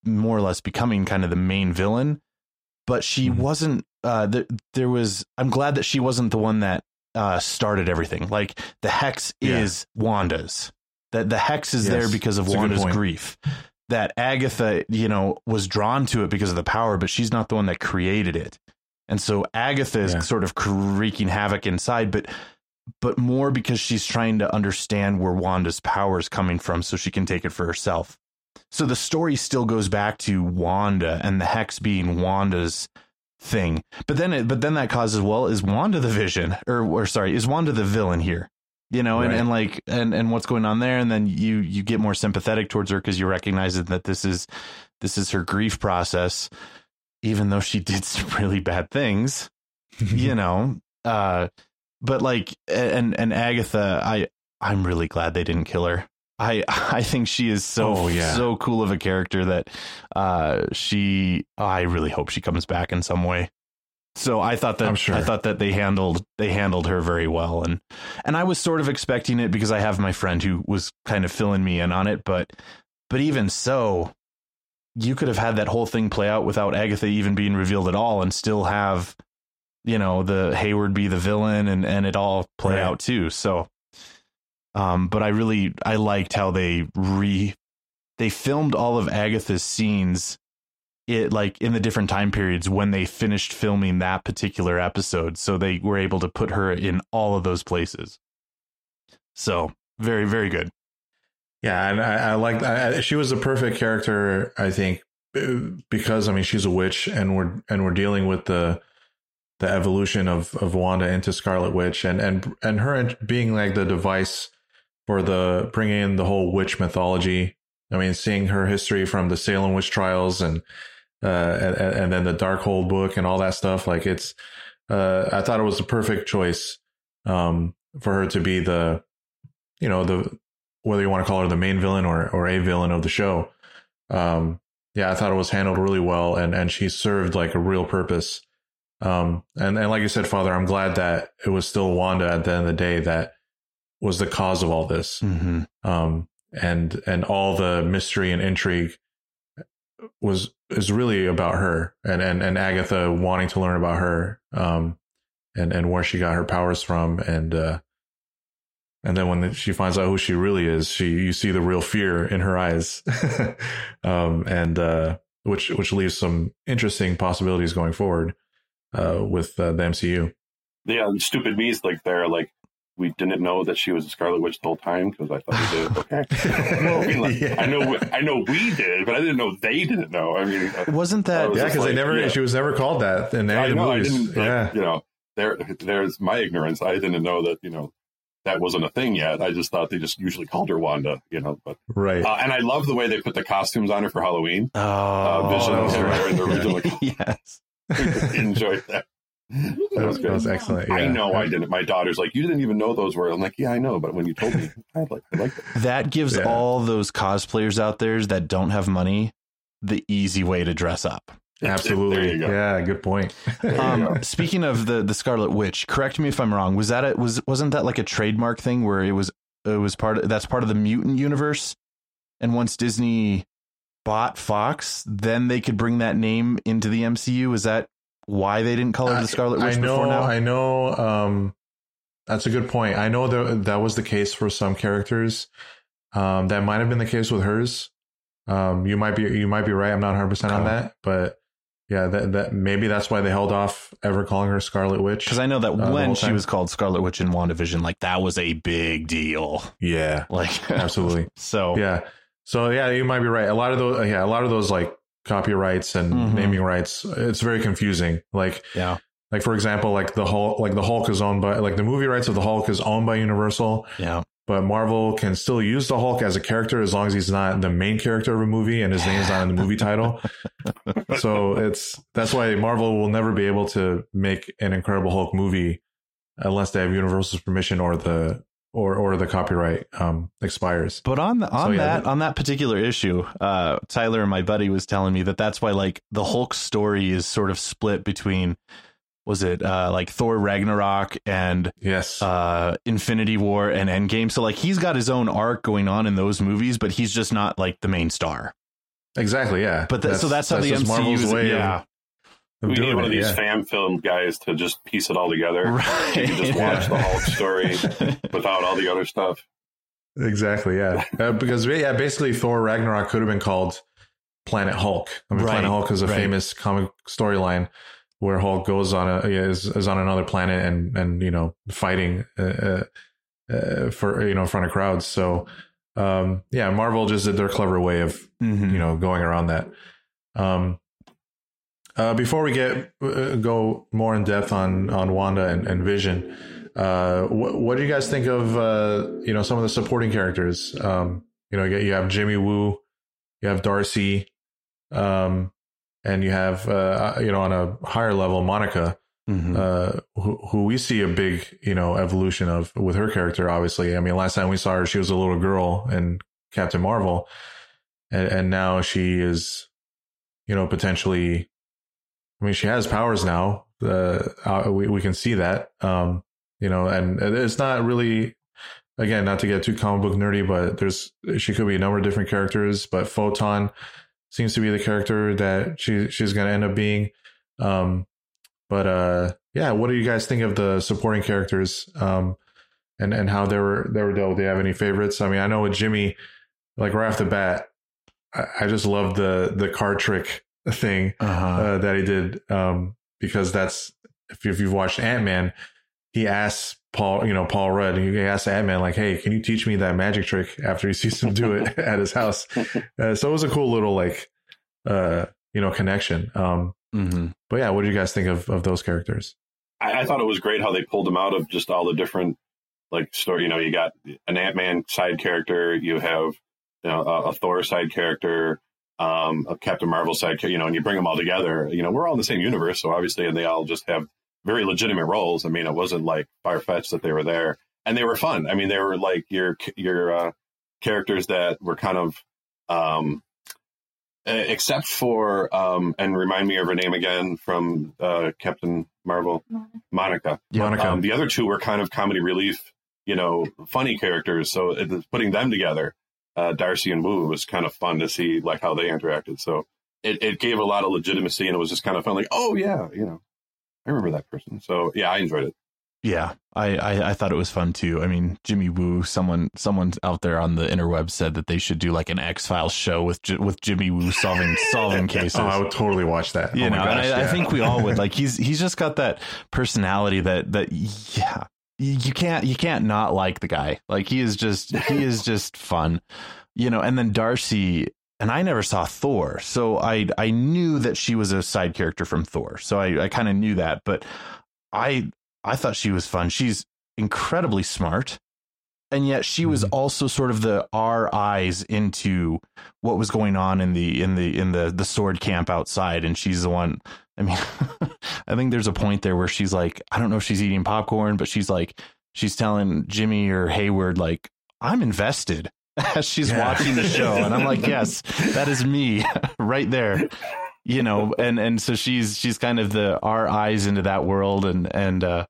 Speaker 2: more or less becoming kind of the main villain but she mm-hmm. wasn't uh there, there was i'm glad that she wasn't the one that uh, started everything. Like the hex yeah. is Wanda's. That the hex is yes. there because of That's Wanda's grief. That Agatha, you know, was drawn to it because of the power, but she's not the one that created it. And so Agatha is yeah. sort of wreaking havoc inside, but but more because she's trying to understand where Wanda's power is coming from so she can take it for herself. so the story still goes back to Wanda and the hex being Wanda's thing. But then it, but then that causes well, is Wanda the vision or or sorry, is Wanda the villain here? You know, and,
Speaker 1: Right.
Speaker 2: and like and and what's going on there, and then you you get more sympathetic towards her because you recognize that this is this is her grief process, even though she did some really bad things you know uh but like and and agatha i i'm really glad they didn't kill her i i think she is so
Speaker 1: Oh, yeah.
Speaker 2: so cool of a character that uh she i really hope she comes back in some way so i thought that
Speaker 1: sure.
Speaker 2: i thought that they handled they handled her very well and and i was sort of expecting it because i have my friend who was kind of filling me in on it but but even so you could have had that whole thing play out without agatha even being revealed at all and still have you know the Hayward be the villain and and it all play
Speaker 1: Right.
Speaker 2: out too. So, um, but I really I liked how they re they filmed all of Agatha's scenes, it like in the different time periods when they finished filming that particular episode. So they were able to put her in all of those places. So very very good.
Speaker 1: Yeah, and I, I like she was the perfect character, I think, uh, because I mean she's a witch, and we're and we're dealing with the the evolution of of Wanda into Scarlet Witch, and and and her being like the device for the bringing in the whole witch mythology. I mean, seeing her history from the Salem witch trials and uh and, and then the Darkhold book and all that stuff. Like it's, uh, I thought it was the perfect choice, um, for her to be the, you know, the whether you want to call her the main villain or or a villain of the show. Um, yeah, I thought it was handled really well, and and she served like a real purpose. Um, and and like you said, Father, I'm glad that it was still Wanda at the end of the day that was the cause of all this.
Speaker 2: Mm-hmm.
Speaker 1: Um, and and all the mystery and intrigue was is really about her and and and Agatha wanting to learn about her. Um, and and where she got her powers from, and uh, and then when she finds out who she really is, she you see the real fear in her eyes, um, and uh, which which leaves some interesting possibilities going forward uh, with uh, the MCU.
Speaker 3: Yeah, and stupid me's like they're like we didn't know that she was a Scarlet Witch the whole time because I thought we did. Okay, I, mean, like,
Speaker 1: Yeah.
Speaker 3: I know I know we did, but I didn't know they didn't know. I mean, uh,
Speaker 2: Wasn't that
Speaker 3: was
Speaker 1: Yeah,
Speaker 3: just
Speaker 1: because they never
Speaker 3: yeah.
Speaker 1: she was never called that in any
Speaker 3: I
Speaker 1: of the
Speaker 3: know I
Speaker 1: movies.
Speaker 3: didn't. Like,
Speaker 1: yeah,
Speaker 3: you know, there there's my ignorance. I didn't know that you know that wasn't a thing yet. I just thought they just usually called her Wanda. You know, but
Speaker 1: right.
Speaker 3: uh, and I love the way they put the costumes on her for Halloween.
Speaker 2: oh
Speaker 3: Uh, Vision
Speaker 1: that was
Speaker 3: and her in the original.
Speaker 2: yes.
Speaker 3: Enjoyed that. That
Speaker 1: that,
Speaker 3: was
Speaker 1: was, that was
Speaker 3: good.
Speaker 1: excellent.
Speaker 3: I know I didn't. My daughter's like, you didn't even know those were. I'm like, yeah, I know, but when you told me, I like, I liked it.
Speaker 2: That gives
Speaker 1: Yeah.
Speaker 2: all those cosplayers out there that don't have money the easy way to dress up.
Speaker 1: Absolutely.
Speaker 3: go.
Speaker 1: Yeah, good point.
Speaker 2: Um,
Speaker 3: go.
Speaker 2: speaking of the the Scarlet Witch, correct me if I'm wrong. Was that it? Was wasn't that like a trademark thing where it was it was part of that's part of the mutant universe, and once Disney bought Fox, then they could bring that name into the MCU. Is that why they didn't color her the Scarlet Witch
Speaker 1: I know,
Speaker 2: before now?
Speaker 1: I know. Um, that's a good point. I know that that was the case for some characters. Um, that might have been the case with hers. Um, you might be you might be right. I'm not 100 percent on that, but yeah, that that maybe that's why they held off ever calling her Scarlet Witch.
Speaker 2: Because I know that
Speaker 1: Uh,
Speaker 2: when she was called Scarlet Witch in WandaVision, like that was a big deal.
Speaker 1: yeah,
Speaker 2: Like
Speaker 1: absolutely.
Speaker 2: so
Speaker 1: Yeah. So yeah, you might be right. A lot of those, yeah, a lot of those like copyrights and
Speaker 2: Mhm.
Speaker 1: naming rights, it's very confusing. Like,
Speaker 2: yeah
Speaker 1: like for example, like the Hulk, like the Hulk is owned by, like the movie rights of the Hulk is owned by Universal,
Speaker 2: yeah
Speaker 1: but Marvel can still use the Hulk as a character as long as he's not the main character of a movie and his name's not in the movie title. so it's that's why Marvel will never be able to make an Incredible Hulk movie unless they have Universal's permission or the or or the copyright um expires.
Speaker 2: But on the, on
Speaker 1: So, yeah,
Speaker 2: that on that particular issue, uh, Tyler, my buddy, was telling me that that's why like the Hulk story is sort of split between was it uh, like Thor Ragnarok and
Speaker 1: Yes.
Speaker 2: uh, Infinity War and Endgame. So like he's got his own arc going on in those movies, but he's just not like the main star.
Speaker 1: Exactly. Yeah.
Speaker 2: But th- so that's how the
Speaker 1: just
Speaker 2: MCU is.
Speaker 1: way
Speaker 2: Yeah,
Speaker 1: of
Speaker 3: we need
Speaker 1: doing
Speaker 3: one of these
Speaker 1: yeah.
Speaker 3: fan film guys to just piece it all together.
Speaker 2: right.
Speaker 3: You can just watch the Hulk story without all the other stuff.
Speaker 1: Exactly. Yeah. uh, because yeah, basically Thor Ragnarok could have been called Planet Hulk. I mean,
Speaker 2: Right,
Speaker 1: Planet Hulk is a
Speaker 2: right.
Speaker 1: famous comic storyline where Hulk goes on a yeah, is, is on another planet and and you know fighting uh, uh, uh, for you know in front of crowds. So um, yeah, Marvel just did their clever way of
Speaker 2: Mhm.
Speaker 1: you know going around that. Um, uh, before we get uh, go more in depth on on Wanda and, and Vision, uh, what, what do you guys think of uh, you know some of the supporting characters? Um, you know, you you have Jimmy Woo, you have Darcy, um, and you have uh, you know on a higher level Monica,
Speaker 2: Mhm.
Speaker 1: uh, who, who we see a big you know evolution of with her character. Obviously, I mean, last time we saw her, she was a little girl in Captain Marvel, and, and now she is, you know, potentially. I mean, she has powers now. Uh, uh, we we can see that. Um, you know, and it's not really. Again, not to get too comic book nerdy, but there's she could be a number of different characters, but Photon seems to be the character that she she's going to end up being. Um, but uh, yeah, what do you guys think of the supporting characters? Um, and and how they were they were dealt. Do you have any favorites? I mean, I know with Jimmy, like right off the bat, I, I just love the the card trick thing
Speaker 2: Uh-huh.
Speaker 1: uh, that he did um, because that's if, you, if you've watched Ant Man, he asks Paul, you know, Paul Rudd, he asks Ant Man like, "Hey, can you teach me that magic trick?" After he sees him do it at his house, uh, so it was a cool little like, uh, you know, connection. Um,
Speaker 2: Mhm.
Speaker 1: but yeah, what do you guys think of of those characters?
Speaker 3: I, I thought it was great how they pulled them out of just all the different like story. You know, you got an Ant Man side character, you have you know a, a Thor side character, um, a Captain Marvel side, you know, and you bring them all together. You know, we're all in the same universe, so obviously, and they all just have very legitimate roles. I mean, it wasn't like far fetched that they were there, and they were fun. I mean, they were like your your uh, characters that were kind of. Um, Except for, um, and remind me of her name again from uh, Captain Marvel, Monica.
Speaker 1: Monica.
Speaker 3: Um, the other two were kind of comedy relief, you know, funny characters. So it, putting them together, uh, Darcy and Woo, was kind of fun to see like how they interacted. So it, it gave a lot of legitimacy, and it was just kind of fun. Like, oh yeah, you know, I remember that person. So yeah, I enjoyed it.
Speaker 2: Yeah, I, I I thought it was fun too. I mean, Jimmy Woo, someone someone out there on the interweb said that they should do like an X Files show with with Jimmy Woo solving solving cases.
Speaker 1: Oh, I would totally watch that.
Speaker 2: you
Speaker 1: oh
Speaker 2: know, and
Speaker 1: gosh,
Speaker 2: I, I
Speaker 1: yeah.
Speaker 2: think we all would. Like he's he's just got that personality that that yeah, you can't you can't not like the guy. Like he is just he is just fun, you know. And then Darcy. And I never saw Thor, so I I knew that she was a side character from Thor, so I, I kind of knew that. But I I thought she was fun. She's incredibly smart, and yet she was
Speaker 1: Mhm.
Speaker 2: also sort of the our eyes into what was going on in the in the in the the sword camp outside and she's the one i mean i think there's a point there where she's like i don't know if she's eating popcorn but she's like she's telling jimmy or hayward like i'm invested as she's
Speaker 1: Yeah.
Speaker 2: watching the show and i'm like yes that is me right there you know and and so she's she's kind of the our eyes into that world and and uh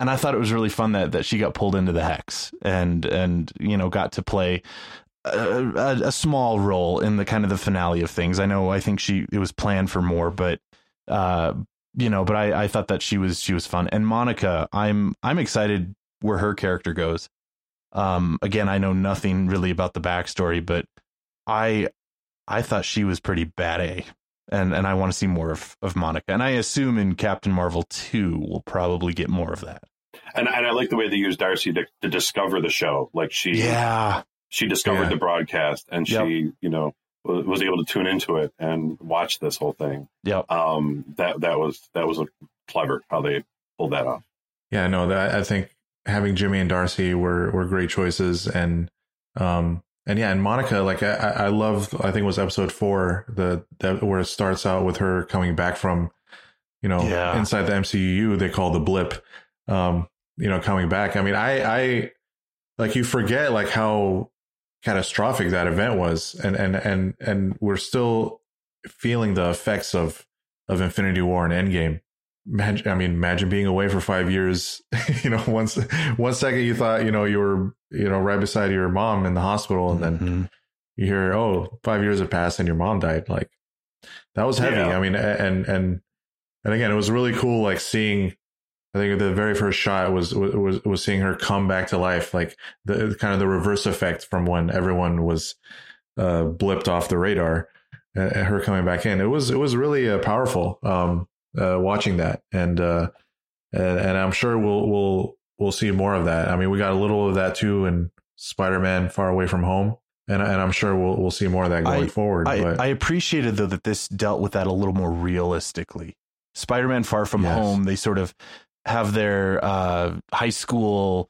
Speaker 2: and I thought it was really fun that that she got pulled into the hex and and you know got to play a, a, a small role in the kind of the finale of things. I know I think she it was planned for more, but uh you know, but I I thought that she was she was fun. And Monica, I'm I'm excited where her character goes. Um again, I know nothing really about the backstory, but I I thought she was pretty bad A. And and I want to see more of, of Monica. And I assume in Captain Marvel 2 we'll probably get more of that.
Speaker 3: And, and I like the way they used Darcy to, to discover the show. Like she,
Speaker 2: Yeah.
Speaker 3: she discovered
Speaker 1: Yeah.
Speaker 3: the broadcast, and
Speaker 2: Yep.
Speaker 3: she, you know, was, was able to tune into it and watch this whole thing.
Speaker 2: Yeah.
Speaker 3: Um, that that was that was a clever how they pulled that off.
Speaker 1: Yeah, no, that I think having Jimmy and Darcy were were great choices, and um, and yeah, and Monica, like I, I love, I think it was episode four, the that where it starts out with her coming back from, you know,
Speaker 2: Yeah.
Speaker 1: inside the MCU, they call the blip, um, you know, coming back. I mean, I, I, like you forget like how catastrophic that event was, and and and and we're still feeling the effects of of Infinity War and Endgame. Imagine, I mean, imagine being away for five years. you know, once one second you thought you know you were you know right beside your mom in the hospital, and then
Speaker 2: Mhm.
Speaker 1: you hear, oh, five years have passed and your mom died. Like that was heavy.
Speaker 3: Yeah.
Speaker 1: I mean, and and and again, it was really cool. Like seeing, I think the very first shot was was was seeing her come back to life. Like the kind of the reverse effect from when everyone was uh, blipped off the radar, and and her coming back in. It was it was really uh, powerful. Um, uh, watching that, and uh, and, and I'm sure we'll we'll we'll see more of that. I mean, we got a little of that too in Spider-Man: Far Away from Home. and and I'm sure we'll we'll see more of that going
Speaker 2: I,
Speaker 1: forward.
Speaker 2: I,
Speaker 1: but
Speaker 2: I appreciated though that this dealt with that a little more realistically. Spider-Man: Far From
Speaker 1: Yes.
Speaker 2: Home, they sort of have their uh, high school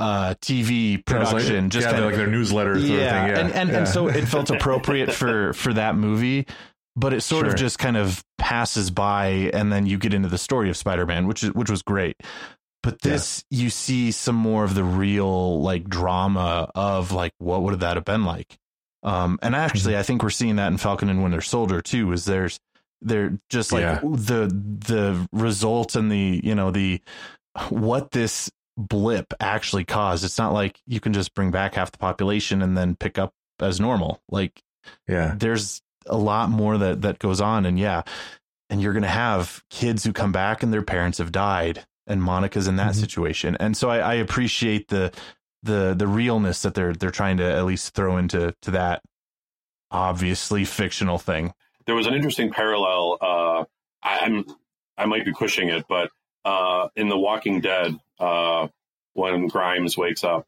Speaker 2: uh, TV
Speaker 1: Yeah,
Speaker 2: production,
Speaker 1: like,
Speaker 2: just
Speaker 1: yeah,
Speaker 2: kind of
Speaker 1: like their newsletter sort of thing. Yeah,
Speaker 2: and and,
Speaker 1: yeah.
Speaker 2: and so it felt appropriate for for that movie but it sort
Speaker 1: Sure.
Speaker 2: of just kind of passes by and then you get into the story of spider-man which is which was great but this you see some more of the real like drama of like what would that have been like um and
Speaker 1: Mm-hmm.
Speaker 2: actually i think we're seeing that in falcon and winter soldier too is there's they're just like
Speaker 1: Yeah.
Speaker 2: the the result and the you know the what this blip actually caused. It's not like you can just bring back half the population and then pick up as normal. Like
Speaker 1: yeah,
Speaker 2: there's a lot more that that goes on. And yeah and you're gonna have kids who come back and their parents have died and monica's in that
Speaker 1: Mhm.
Speaker 2: situation. And so I, I appreciate the the the realness that they're they're trying to at least throw into to that obviously fictional thing
Speaker 3: there was an interesting parallel. Uh, I, I'm I might be pushing it, but uh, in The Walking Dead, uh, when Grimes wakes up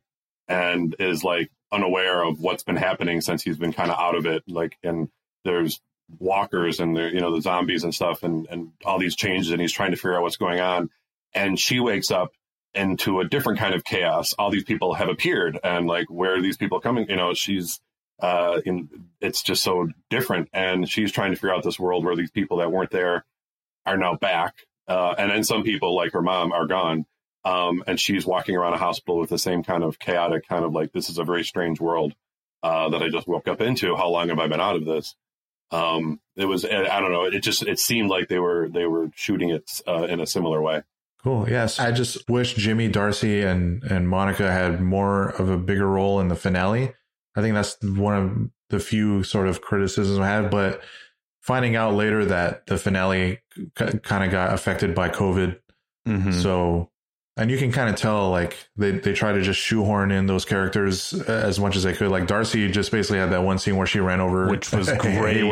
Speaker 3: and is like unaware of what's been happening since he's been kind of out of it, like and there's walkers and there you know the zombies and stuff and and all these changes and he's trying to figure out what's going on and she wakes up into a different kind of chaos all these people have appeared and like where are these people coming you know she's uh in it's just so different. And she's trying to figure out this world where these people that weren't there are now back. Uh and then some people like her mom are gone. Um and she's walking around a hospital with the same kind of chaotic kind of like this is a very strange world uh that i just woke up into. How long have i been out of this? Um it was i don't know. It just it seemed like they were they were shooting it uh, in a similar way.
Speaker 1: Cool. Yes, I just wish Jimmy, Darcy, and and Monica had more of a bigger role in the finale. I think that's one of the few sort of criticisms I have. But finding out later that the finale k- kind of got affected by COVID,
Speaker 2: Mhm.
Speaker 1: so and you can kind of tell like they they try to just shoehorn in those characters as much as they could. Like Darcy just basically had that one scene where she ran over,
Speaker 2: which was great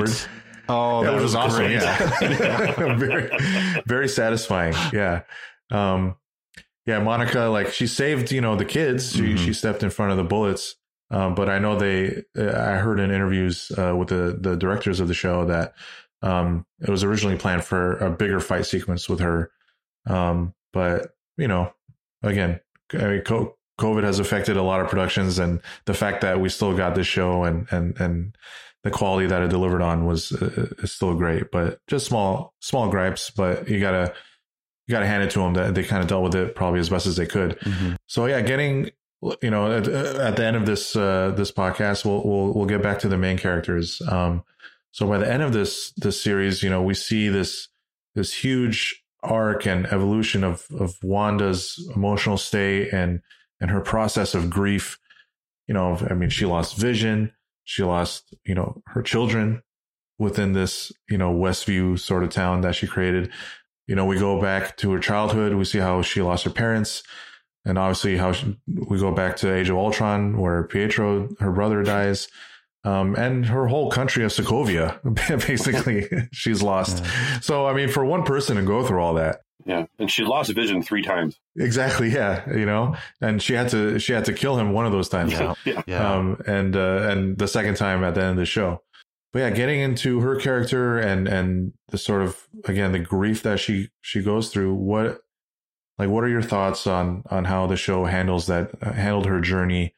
Speaker 2: oh
Speaker 1: Yeah,
Speaker 2: that
Speaker 1: which was, awesome.
Speaker 2: great.
Speaker 1: Yeah, very, very satisfying. Yeah, um, yeah. Monica, like she saved, you know, the kids. She
Speaker 2: Mhm.
Speaker 1: she stepped in front of the bullets. Um, but I know they. uh, I heard in interviews uh, with the the directors of the show that um, it was originally planned for a bigger fight sequence with her. Um, but you know, again, I mean, COVID has affected a lot of productions, and the fact that we still got this show and and and the quality that it delivered on was uh, is still great. But just small small gripes, but you gotta you gotta hand it to them that they kind of dealt with it probably as best as they could.
Speaker 2: Mhm.
Speaker 1: So yeah, getting you know at, at the end of this uh, this podcast, we'll we'll we'll get back to the main characters. Um, so by the end of this this series, you know, we see this this huge arc and evolution of of Wanda's emotional state and and her process of grief. You know, I mean, she lost vision, she lost you know her children within this you know Westview sort of town that she created. You know, we go back to her childhood. We see how she lost her parents and obviously how she, we go back to Age of Ultron, where Pietro, her brother, dies, um, and her whole country of Sokovia, basically, she's lost. So, I mean, for one person to go through all that,
Speaker 3: yeah. And she lost vision three times.
Speaker 1: Exactly, yeah, you know, and she had to she had to kill him one of those times,
Speaker 2: yeah.
Speaker 3: Yeah.
Speaker 2: Yeah.
Speaker 1: Um, and uh, and the second time at the end of the show. But yeah, getting into her character and and the sort of again the grief that she she goes through. What like what are your thoughts on on how the show handles that uh, handled her journey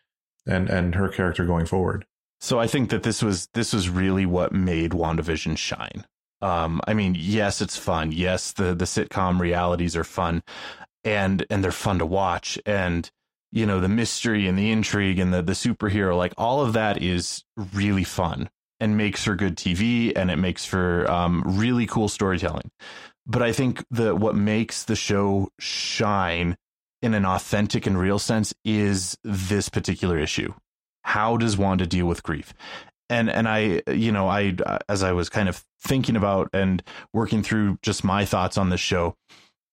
Speaker 1: and and her character going forward?
Speaker 2: So I think that this was this was really what made WandaVision shine. Um, I mean, yes, it's fun. Yes, the the sitcom realities are fun, and and they're fun to watch. And you know, the mystery and the intrigue and the the superhero, like all of that, is really fun and makes for good TV, and it makes for um, really cool storytelling. But I think that what makes the show shine in an authentic and real sense is this particular issue how does Wanda deal with grief? And and I you know I as I was kind of thinking about and working through just my thoughts on the show,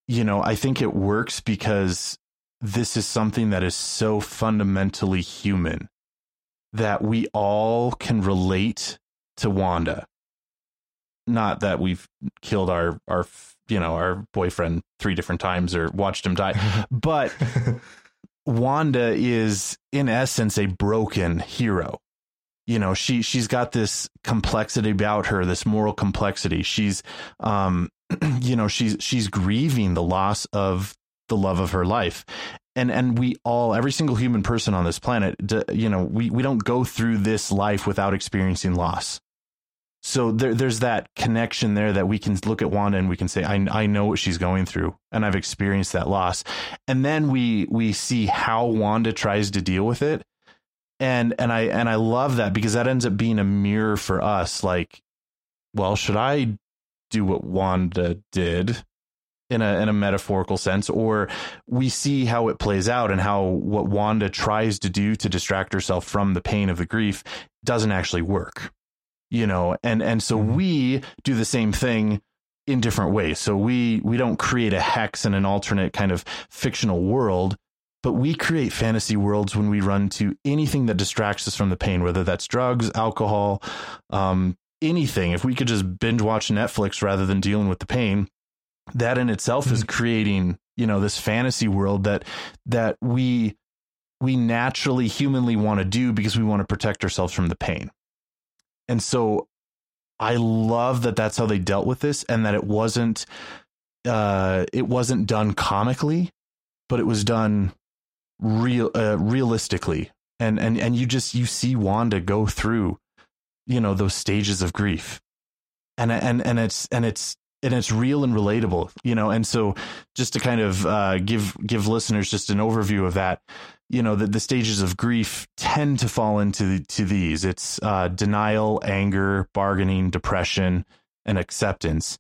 Speaker 2: you know, I think it works because this is something that is so fundamentally human that we all can relate to Wanda. Not that we've killed our our you know our boyfriend three different times or watched him die, but Wanda is, in essence, a broken hero. you know she she's got this complexity about her this moral complexity. She's um you know she's she's grieving the loss of the love of her life. And and we all every single human person on this planet you know we we don't go through this life without experiencing loss so there there's that connection there that we can look at Wanda and we can say I I know what she's going through and I've experienced that loss. And then we we see how Wanda tries to deal with it. And and I and I love that because that ends up being a mirror for us. Like well should I do what Wanda did in a in a metaphorical sense? Or we see how it plays out and how what Wanda tries to do to distract herself from the pain of the grief doesn't actually work you know and and so mm-hmm. we do the same thing in different ways so we we don't create a hex in an alternate kind of fictional world but we create fantasy worlds when we run to anything that distracts us from the pain, whether that's drugs, alcohol, um, anything. If we could just binge watch Netflix rather than dealing with the pain, that in itself mm-hmm. is creating, you know, this fantasy world that that we we naturally humanly want to do because we want to protect ourselves from the pain. And so I love that that's how they dealt with this and that it wasn't uh it wasn't done comically, but it was done real uh, realistically. And and and you just you see Wanda go through you know those stages of grief. And and and it's and it's and it's real and relatable you know? And so just to kind of uh, give give listeners just an overview of that you know the, the stages of grief tend to fall into to these it's uh, denial anger bargaining depression and acceptance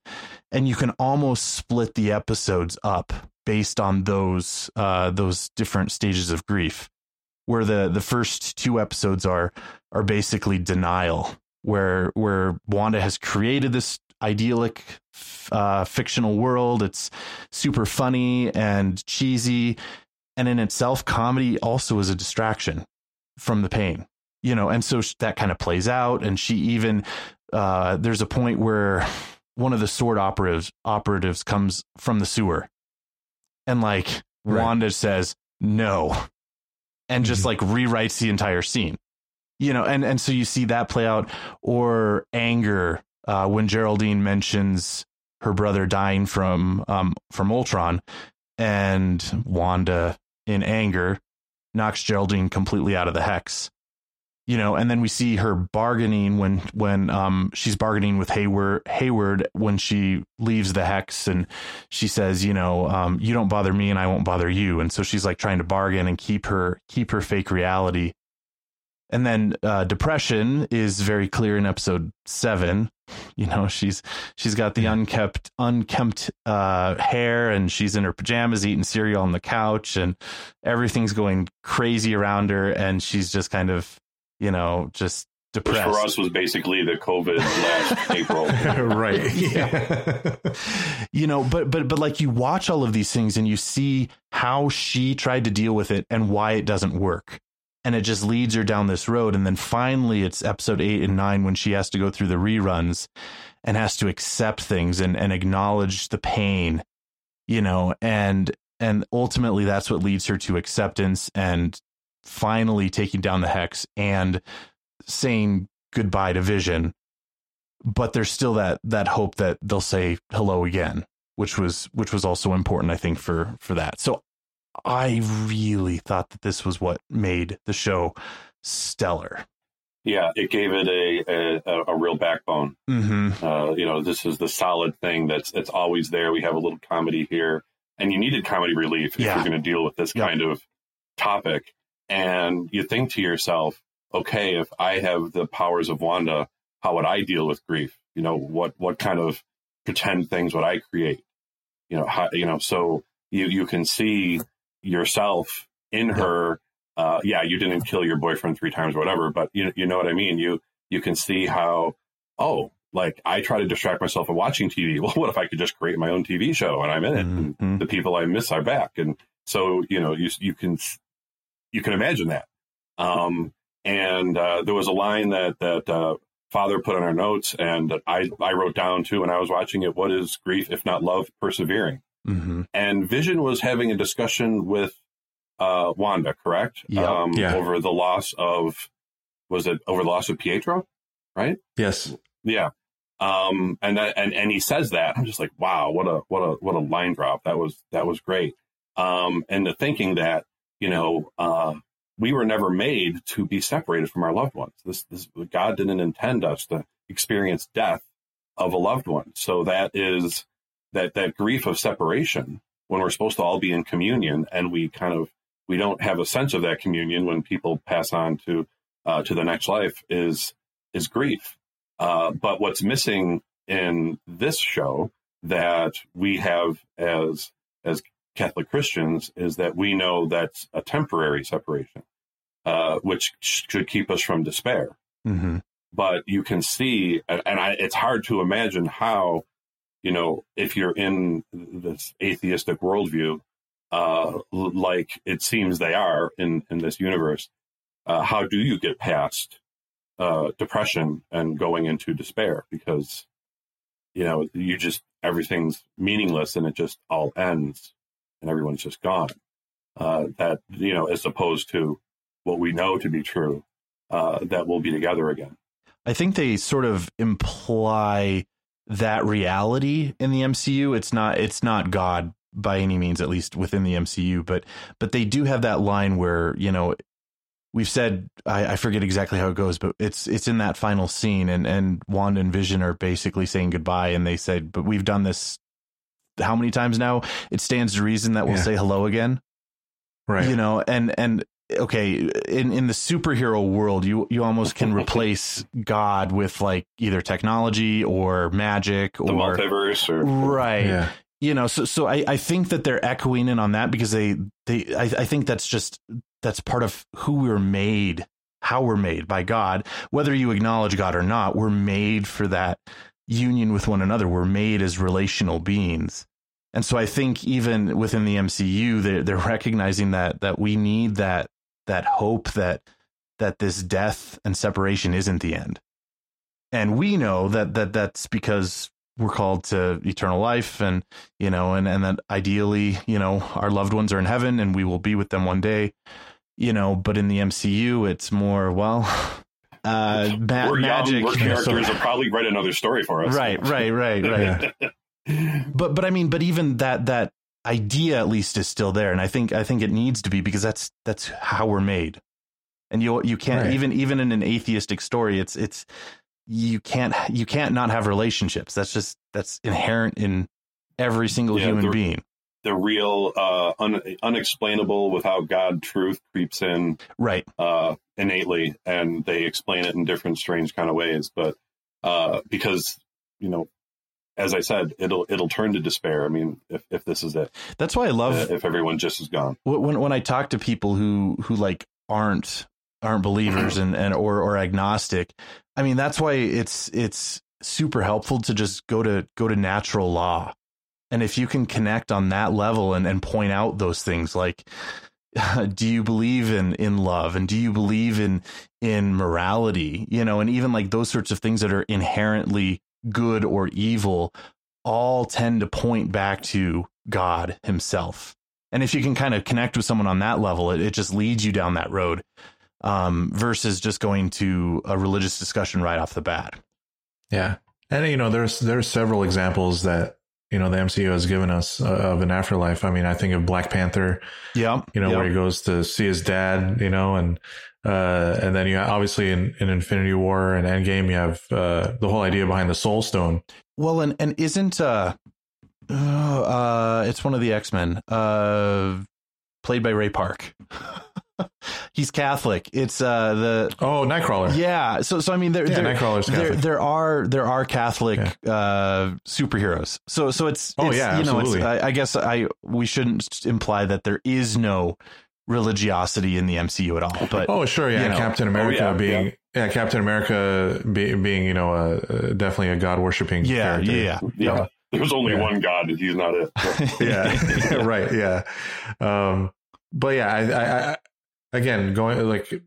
Speaker 2: and you can almost split the episodes up based on those uh, those different stages of grief. Where the the first two episodes are are basically denial, where where Wanda has created this idyllic uh, fictional world. It's super funny and cheesy, and in itself, comedy also is a distraction from the pain. You know, and so that kind of plays out. And she even uh, there's a point where one of the sword operatives operatives comes from the sewer and like right. Wanda says no and just mm-hmm. like rewrites the entire scene. You know, and and so you see that play out or anger uh, when Geraldine mentions her brother dying from um from Ultron and Wanda in anger knocks Geraldine completely out of the hex you know, and then we see her bargaining when when um she's bargaining with Hayward Hayward when she leaves the hex and she says, you know, um, you don't bother me and I won't bother you. And so she's like trying to bargain and keep her keep her fake reality. And then uh, depression is very clear in episode seven. You know, she's she's got the unkept unkempt uh, hair and she's in her pajamas eating cereal on the couch and everything's going crazy around her and she's just kind of you know, just depressed.
Speaker 3: Which for us was basically the COVID last April.
Speaker 2: right. Yeah. you know, but but but like you watch all of these things and you see how she tried to deal with it and why it doesn't work. And it just leads her down this road. And then finally it's episode eight and nine when she has to go through the reruns and has to accept things and, and acknowledge the pain, you know, and and ultimately that's what leads her to acceptance and finally taking down the hex and saying goodbye to Vision. But there's still that that hope that they'll say hello again, which was which was also important, I think, for for that. So I really thought that this was what made the show stellar.
Speaker 3: Yeah, it gave it a a, a real backbone.
Speaker 2: Mm-hmm.
Speaker 3: Uh, you know, this is the solid thing that's that's always there. We have a little comedy here, and you needed comedy relief if yeah. you're going to deal with this kind of topic. And you think to yourself, okay, if I have the powers of Wanda, how would I deal with grief? You know, what what kind of pretend things would I create? You know, how, you know, so you you can see yourself in her. Uh, yeah, you didn't kill your boyfriend three times or whatever, but you you know what I mean. You you can see how oh, like I try to distract myself from watching TV. Well, what if I could just create my own TV show and I'm in it, mm-hmm. and the people I miss are back, and so you know you you can you can imagine that. Um, and uh, there was a line that that uh, Father put on our notes, and I I wrote down too when I was watching it. What is grief if not love persevering?
Speaker 2: Mm-hmm.
Speaker 3: And Vision was having a discussion with uh, Wanda, correct?
Speaker 2: Yeah.
Speaker 3: Um,
Speaker 2: yeah.
Speaker 3: Over the loss of was it over the loss of Pietro, right?
Speaker 1: Yes.
Speaker 3: Yeah. Um, and that, and and he says that I'm just like, wow, what a what a what a line drop. That was that was great. Um, and the thinking that you know uh, we were never made to be separated from our loved ones. This this God didn't intend us to experience death of a loved one. So that is that that grief of separation when we're supposed to all be in communion and we kind of we don't have a sense of that communion when people pass on to uh, to the next life is is grief. Uh, but what's missing in this show that we have as as Catholic Christians is that we know that's a temporary separation, uh, which should keep us from despair.
Speaker 2: Mm-hmm.
Speaker 3: But you can see, and, and I, it's hard to imagine how, you know, if you're in this atheistic worldview, uh, like it seems they are in in this universe, uh, how do you get past uh, depression and going into despair? Because you know you just everything's meaningless and it just all ends and everyone's just gone. Uh, that you know as opposed to what we know to be true uh, that we'll be together again.
Speaker 2: I think they sort of imply that reality in the mcu it's not it's not god by any means at least within the mcu but but they do have that line where you know we've said I, I, forget exactly how it goes, but it's it's in that final scene, and and Wanda and Vision are basically saying goodbye, and they said, "But we've done this how many times now? It stands to reason that we'll yeah. say hello again."
Speaker 1: Right.
Speaker 2: You know, and and okay, in in the superhero world, you you almost can replace God with like either technology or magic or
Speaker 3: the multiverse, or
Speaker 2: right. Yeah. You know so so I, I think that they're echoing in on that because they they I, I think that's just that's part of who we're made how we're made by god. Whether you acknowledge god or not we're made for that union with one another. We're made as relational beings. And so i think even within the mcu they're, they're recognizing that that we need that that hope that that this death and separation isn't the end. And we know that that that's because we're called to eternal life and you know and and that ideally you know our loved ones are in heaven and we will be with them one day you know but in the mcu it's more well uh ma-
Speaker 3: we're
Speaker 2: magic
Speaker 3: young, we're characters will probably write another story for us.
Speaker 2: Right right right right. But but i mean but even that that idea at least is still there and i think i think it needs to be because that's that's how we're made and you you can't right. even even in an atheistic story it's it's you can't you can't not have relationships. That's just that's inherent in every single yeah, human
Speaker 3: the,
Speaker 2: being.
Speaker 3: The real uh, un, unexplainable without God truth creeps in
Speaker 2: right
Speaker 3: uh, innately, and they explain it in different strange kind of ways. But uh, because you know, as I said, it'll it'll turn to despair. I mean, if, if this is it,
Speaker 2: that's why I love
Speaker 3: uh, if everyone just is gone.
Speaker 2: When when I talk to people who who like aren't aren't believers and, and or or agnostic, I mean, that's why it's it's super helpful to just go to go to natural law. And if you can connect on that level and, and point out those things like do you believe in in love and do you believe in in morality, you know, and even like those sorts of things that are inherently good or evil all tend to point back to God himself. And if you can kind of connect with someone on that level, it, it just leads you down that road um, versus just going to a religious discussion right off the bat.
Speaker 1: Yeah, and you know, there's there's several examples that you know the MCU has given us uh, of an afterlife. I mean, I think of Black Panther.
Speaker 2: Yeah,
Speaker 1: you know where he goes to see his dad. You know, and uh, and then you obviously in, in Infinity War and Endgame, you have uh, the whole idea behind the Soul Stone.
Speaker 2: Well, and and isn't uh, uh, it's one of the X Men, uh, played by Ray Park. he's Catholic. It's uh the
Speaker 1: oh Nightcrawler.
Speaker 2: Yeah. So so I mean there
Speaker 1: yeah,
Speaker 2: there,
Speaker 1: Nightcrawler's
Speaker 2: Catholic.
Speaker 1: there
Speaker 2: there are there are Catholic yeah. uh superheroes. So so it's,
Speaker 1: oh
Speaker 2: it's,
Speaker 1: yeah
Speaker 2: you
Speaker 1: absolutely.
Speaker 2: know I, I guess I we shouldn't imply that there is no religiosity in the MCU at all. But
Speaker 1: oh sure yeah
Speaker 2: you know,
Speaker 1: Captain America
Speaker 3: oh, yeah,
Speaker 1: being.
Speaker 3: Yeah.
Speaker 1: Yeah, Captain America be, being, you know, uh, definitely a God worshiping.
Speaker 2: Yeah,
Speaker 1: character.
Speaker 2: yeah,
Speaker 3: yeah. There's only one God, and he's not it.
Speaker 1: yeah, right. Yeah, um, but yeah, I, I, again, going like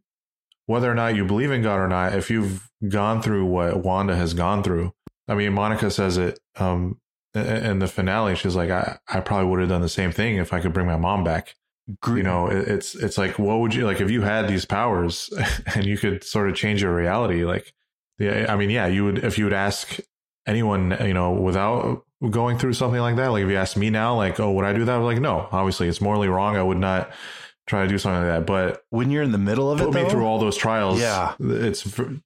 Speaker 1: whether or not you believe in God or not, if you've gone through what Wanda has gone through, I mean, Monica says it um, in the finale. She's like, I, I probably would have done the same thing if I could bring my mom back. You know, it's it's like what would you like if you had these powers and you could sort of change your reality? Like, yeah, I mean, yeah, you would if you would ask anyone, you know, without going through something like that. Like if you ask me now, like, oh, would I do that? I was like, no, obviously it's morally wrong. I would not try to do something like that. But
Speaker 2: when you're in the middle of
Speaker 1: put
Speaker 2: it, put
Speaker 1: me
Speaker 2: though,
Speaker 1: through all those trials.
Speaker 2: Yeah.
Speaker 1: it's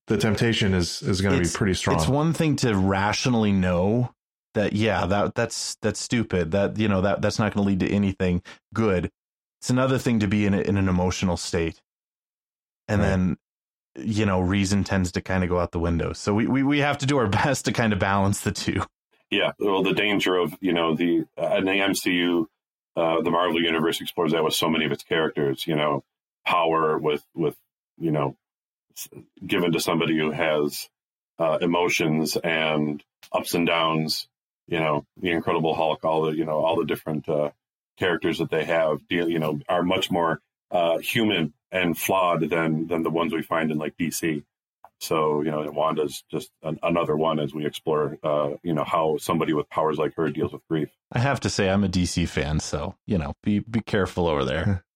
Speaker 1: the temptation is is going to be pretty strong.
Speaker 2: It's one thing to rationally know that yeah, that that's that's stupid. That you know that that's not going to lead to anything good. It's another thing to be in a, in an emotional state, and
Speaker 1: Right.
Speaker 2: then you know reason tends to kind of go out the window. So we, we we have to do our best to kind of balance the two.
Speaker 3: Yeah, well, the danger of you know the uh, in the MCU, uh, the Marvel Universe explores that with so many of its characters. You know, power with with you know given to somebody who has uh, emotions and ups and downs. You know, the Incredible Hulk, all the you know all the different uh, characters that they have, deal you know, are much more uh, human and flawed than than the ones we find in like DC. So you know, Wanda's just an, another one as we explore, uh, you know, how somebody with powers like her deals with grief.
Speaker 2: I have to say I'm a DC fan, so you know be be careful over there.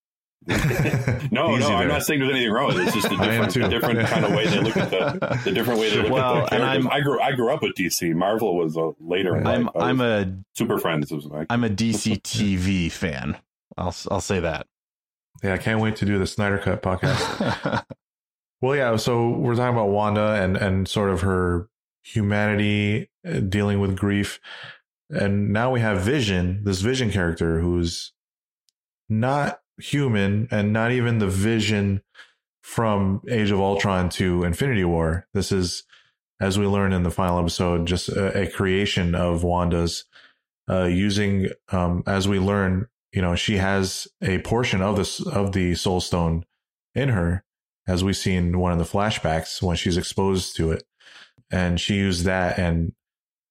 Speaker 3: No,
Speaker 1: Easy
Speaker 3: no,
Speaker 1: there.
Speaker 3: I'm not saying there's anything wrong with it. It's just a
Speaker 1: I am
Speaker 3: different, a different kind of way they look at the, the different way they look
Speaker 2: Well,
Speaker 3: at the
Speaker 2: and
Speaker 3: characters.
Speaker 2: I'm-
Speaker 3: I grew, I grew up with DC. Marvel was uh, later.
Speaker 2: I'm
Speaker 3: life. I
Speaker 2: I'm a
Speaker 3: Super Friends was like
Speaker 2: I'm a DC TV fan. I'll I'll say that.
Speaker 1: yeah, I can't wait to do the Snyder Cut podcast. Well, yeah. So we're talking about Wanda and and sort of her humanity uh, dealing with grief, and now we have Vision, this Vision character who's not human and not even the Vision from Age of Ultron to Infinity War. This is, as we learn in the final episode, just a, a creation of Wanda's. Uh, using, um, as we learn, you know, she has a portion of this of the Soul Stone in her, as we see in one of the flashbacks when she's exposed to it, and she used that and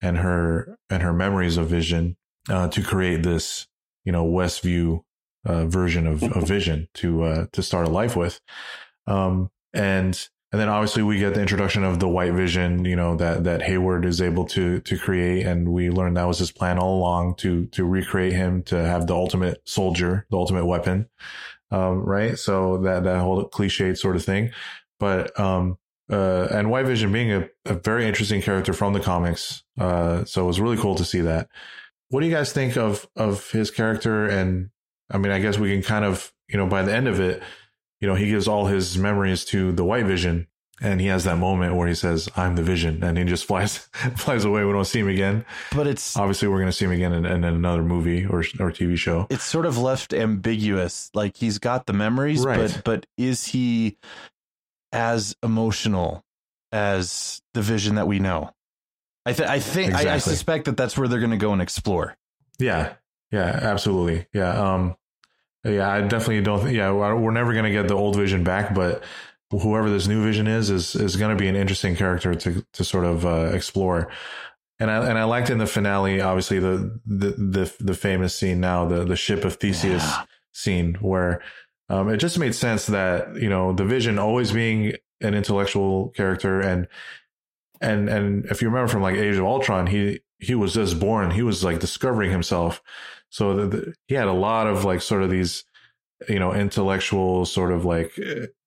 Speaker 1: and her and her memories of Vision uh, to create this, you know, Westview uh, version of, of Vision to uh, to start a life with, um, and and then obviously we get the introduction of the White Vision, you know, that that Hayward is able to to create, and we learn that was his plan all along to to recreate him to have the ultimate soldier, the ultimate weapon um, right? So that that whole cliched sort of thing, but um, uh, and White Vision being a, a very interesting character from the comics, uh, so it was really cool to see that. What do you guys think of of his character? And I mean, I guess we can kind of you know by the end of it, you know, he gives all his memories to the White Vision. And he has that moment where he says, "I'm the Vision," and he just flies flies away. We don't see him again.
Speaker 2: but it's
Speaker 1: Obviously, we're going to see him again in, in another movie or or TV show.
Speaker 2: it's sort of left ambiguous. Like he's got the memories,
Speaker 1: Right.
Speaker 2: but but is he as emotional as the vision that we know? I th- I think I, I suspect that that's where they're going to go and explore.
Speaker 1: Yeah, yeah, absolutely. Yeah, um, yeah, I definitely don't. Think, yeah, we're never gonna get the old Vision back, but whoever this new Vision is is is gonna be an interesting character to to sort of uh, explore. And I and I liked in the finale, obviously the the the, the famous scene now, the the ship of Theseus
Speaker 2: Yeah.
Speaker 1: scene, where um, it just made sense that you know the Vision always being an intellectual character and and and if you remember from like Age of Ultron, he he was just born. He was like discovering himself. So the, the, he had a lot of like sort of these, you know, intellectual sort of like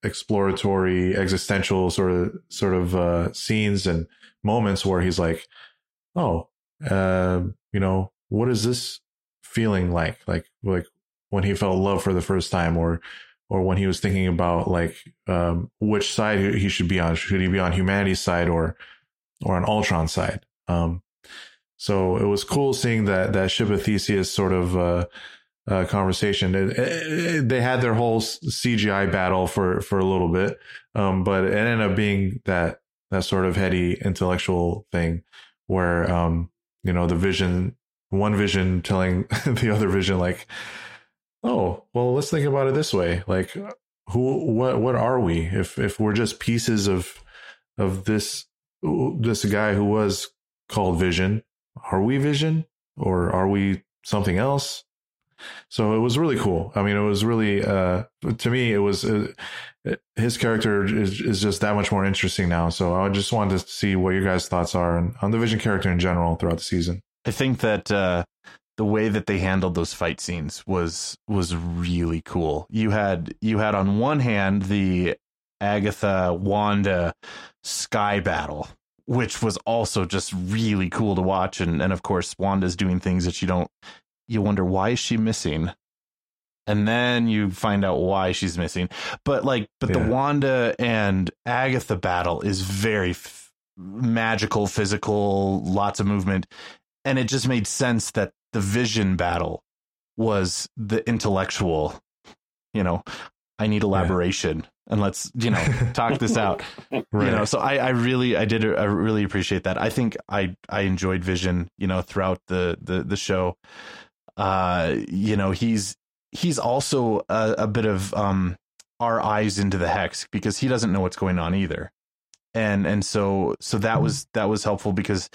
Speaker 1: exploratory, existential sort of sort of uh, scenes and moments where he's like, oh, uh, you know, what is this feeling like? Like like when he felt love for the first time, or or when he was thinking about like um, which side he should be on. Should he be on humanity's side or or on Ultron side? Um, so it was cool seeing that that ship of Theseus sort of uh, uh, conversation. It, it- it- they had their whole CGI battle for for a little bit, um, but it ended up being that that sort of heady intellectual thing where um, you know the vision, one vision telling the other vision like, oh well, let's think about it this way, like who what what are we? If if we're just pieces of of this this guy who was called Vision are we Vision or are we something else? So it was really cool. I mean, it was really uh, to me, it was uh, his character is is just that much more interesting now. So I just wanted to see what your guys' thoughts are on, on the Vision character in general throughout the season.
Speaker 2: I think that uh, the way that they handled those fight scenes was was really cool. You had you had on one hand the Agatha Wanda sky battle, which was also just really cool to watch, and and of course Wanda's doing things that you don't you wonder why is she missing, and then you find out why she's missing. But like, but yeah. the Wanda and Agatha battle is very f- magical, physical, lots of movement, and it just made sense that the Vision battle was the intellectual. You know, I need elaboration. And let's you know talk this out. Right. you know so I, I really i did i really appreciate that. I think i i enjoyed vision you know throughout the the, the show. Uh you know he's he's also a, a bit of um our eyes into the hex because he doesn't know what's going on either. And and so so that was that was helpful because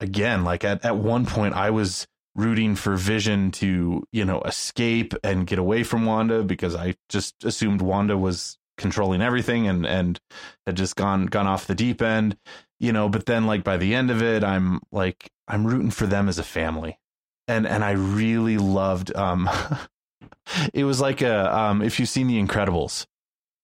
Speaker 2: again like at, at one point i was rooting for vision to you know escape and get away from wanda because i just assumed wanda was controlling everything and and had just gone gone off the deep end you know but then like by the end of it i'm like i'm rooting for them as a family and and i really loved um it was like a um if you've seen the Incredibles.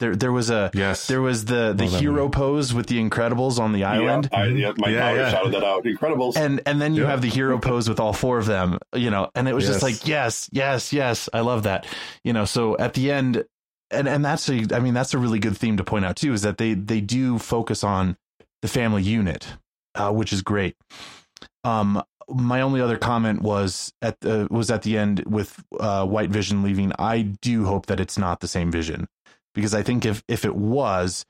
Speaker 2: There, there was a
Speaker 1: yes.
Speaker 2: There was the the hero pose with the Incredibles on the island.
Speaker 3: Yeah, I, yeah my yeah, yeah. shouted that out. Incredibles.
Speaker 2: And and then you yeah. have the hero pose with all four of them. You know, and it was yes. just like yes, yes, yes. I love that. You know, so at the end, and and that's a, I mean, that's a really good theme to point out too, is that they they do focus on the family unit, uh, which is great. Um, my only other comment was at the was at the end with uh, White Vision leaving. I do hope that it's not the same Vision because I think if if it was,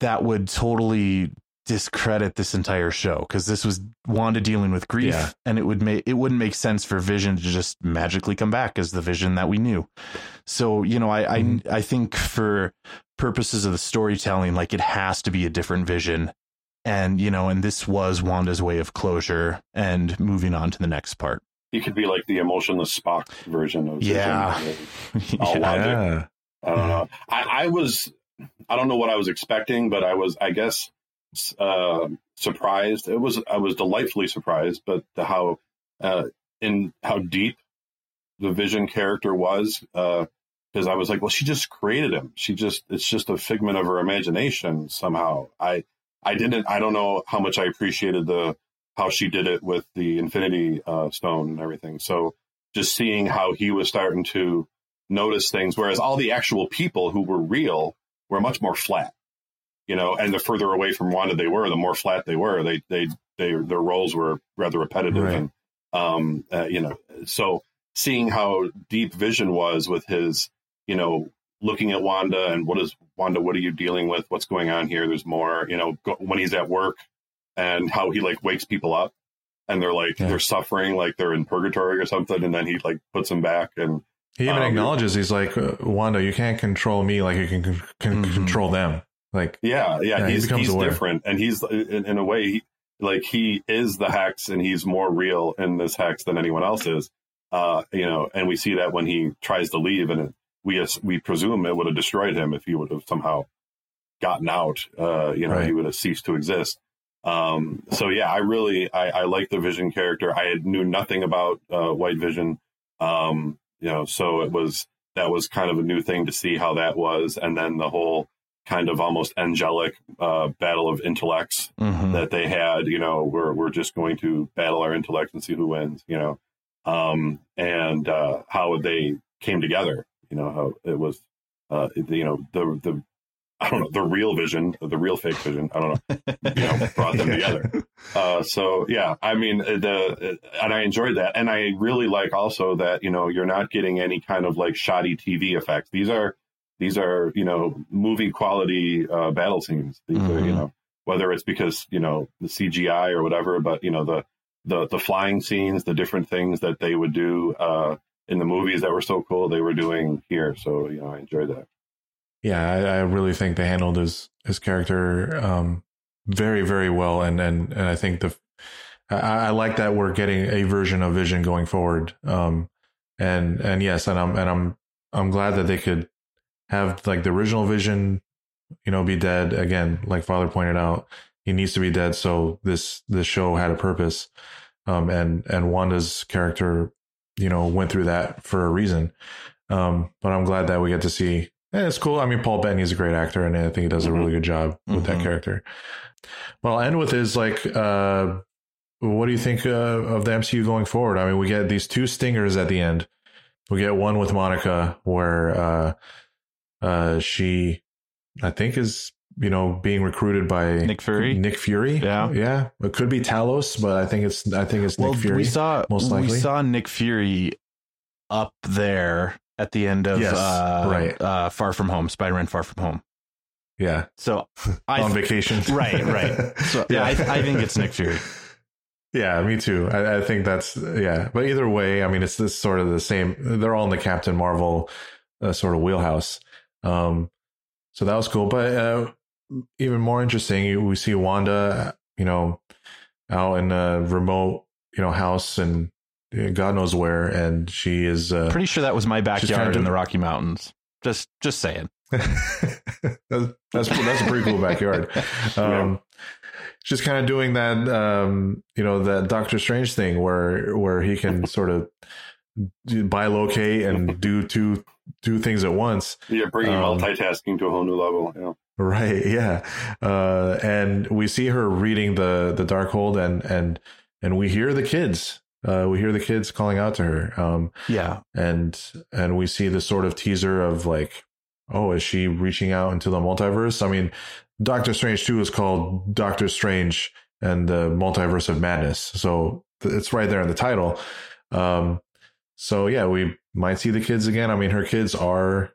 Speaker 2: that would totally discredit this entire show because this was Wanda dealing with grief, yeah. and it would make it wouldn't make sense for Vision to just magically come back as the Vision that we knew. So you know, I mm-hmm. I I think for purposes of the storytelling, like it has to be a different Vision and you know and this was wanda's way of closure and moving on to the next part
Speaker 3: he could be like the emotionless spock version of
Speaker 2: yeah,
Speaker 3: yeah. I don't know I, I, was i don't know what i was expecting but i was i guess uh, surprised it was i was delightfully surprised but the, how uh, in how deep the vision character was because uh, i was like well she just created him she just it's just a figment of her imagination somehow i I didn't. I don't know how much I appreciated the how she did it with the Infinity uh, Stone and everything. So just seeing how he was starting to notice things, whereas all the actual people who were real were much more flat. You know, and the further away from Wanda they were, the more flat they were. They they they their roles were rather repetitive, right. and um, uh, you know, so seeing how deep Vision was with his, you know, looking at Wanda and what is Wanda, what are you dealing with? What's going on here? There's more, you know, when he's at work and how he like wakes people up and they're like, yeah. they're suffering like they're in purgatory or something. And then he like puts them back and
Speaker 1: he even um, acknowledges he's like, uh, Wanda, you can't control me like you can, can mm-hmm. control them. Like,
Speaker 3: yeah, yeah, yeah he's, he he's different. And he's in, in a way, he, like he is the hex and he's more real in this hex than anyone else is. Uh, you know, and we see that when he tries to leave and it, we we presume it would have destroyed him if he would have somehow gotten out. Uh, you know, right. he would have ceased to exist. Um, so yeah, I really I, I like the Vision character. I knew nothing about uh, White Vision. Um, you know, so it was that was kind of a new thing to see how that was, and then the whole kind of almost angelic uh, battle of intellects mm-hmm. that they had. You know, we're we're just going to battle our intellect and see who wins. You know, um, and uh, how they came together you know how it was uh, you know the the I don't know the real vision, the real fake vision. I don't know, you know, brought them together. Uh, so yeah, I mean the and I enjoyed that, and I really like also that you know you're not getting any kind of like shoddy TV effects. These are these are you know movie quality uh, battle scenes. These mm-hmm. are you mm-hmm. know whether it's because you know the CGI or whatever, but you know the the the flying scenes, the different things that they would do. Uh, in the movies that were so cool they were doing here. So you know, I enjoyed that.
Speaker 1: Yeah, I, I really think they handled his his character um, very very well, and and and I think the I, I, like that we're getting a version of Vision going forward. Um, and and yes, and I'm and I'm I'm glad that they could have like the original Vision, you know, be dead again. Like Father pointed out, he needs to be dead. So this this show had a purpose. Um, and and Wanda's character you know went through that for a reason. Um, but I'm glad that we get to see. And it's cool. I mean, Paul Bettany's a great actor, and I think he does a really good job with that
Speaker 2: Mhm.
Speaker 1: character. Well, I'll end with is like, uh, what do you think uh, of the MCU going forward? I mean, we get these two stingers at the end. We get one with Monica, where uh, uh, she, I think, is you know being recruited by
Speaker 2: Nick Fury?
Speaker 1: Nick Fury,
Speaker 2: Yeah.
Speaker 1: yeah. It could be Talos, but I think it's I think it's
Speaker 2: well,
Speaker 1: Nick Fury.
Speaker 2: we saw
Speaker 1: most
Speaker 2: we saw Nick Fury up there at the end of
Speaker 1: Yes,
Speaker 2: uh,
Speaker 1: right.
Speaker 2: uh, Far From Home, Spider-Man Far From Home.
Speaker 1: yeah,
Speaker 2: So I
Speaker 1: on vacation.
Speaker 2: right, right. So yeah, I, I think it's Nick Fury.
Speaker 1: Yeah, me too. I, I think that's yeah. But either way, I mean, it's this sort of the same. They're all in the Captain Marvel uh, sort of wheelhouse. Um, so that was cool. But uh, even more interesting, we see Wanda, you know, out in a remote, you know, house and God knows where, and she is uh,
Speaker 2: Pretty sure that was my backyard
Speaker 1: kinda
Speaker 2: in the Rocky Mountains. Just just saying.
Speaker 1: that's that's that's a pretty cool backyard. Um, Just kind of doing that, um, you know, that Doctor Strange thing where where he can sort of do- bilocate and do two two things at once.
Speaker 3: Yeah, bringing
Speaker 1: Um,
Speaker 3: multitasking to a whole new level. Yeah.
Speaker 1: Right. Yeah. Uh, and we see her reading the the Darkhold, and and and we hear the kids. Uh, we hear the kids calling out to her. Um,
Speaker 2: Yeah.
Speaker 1: and and we see this sort of teaser of like oh is she reaching out into the multiverse? I mean doctor strange 2 is called doctor strange and the multiverse of madness. So th- it's right there in the title. Um so yeah we might see the kids again. I mean her kids are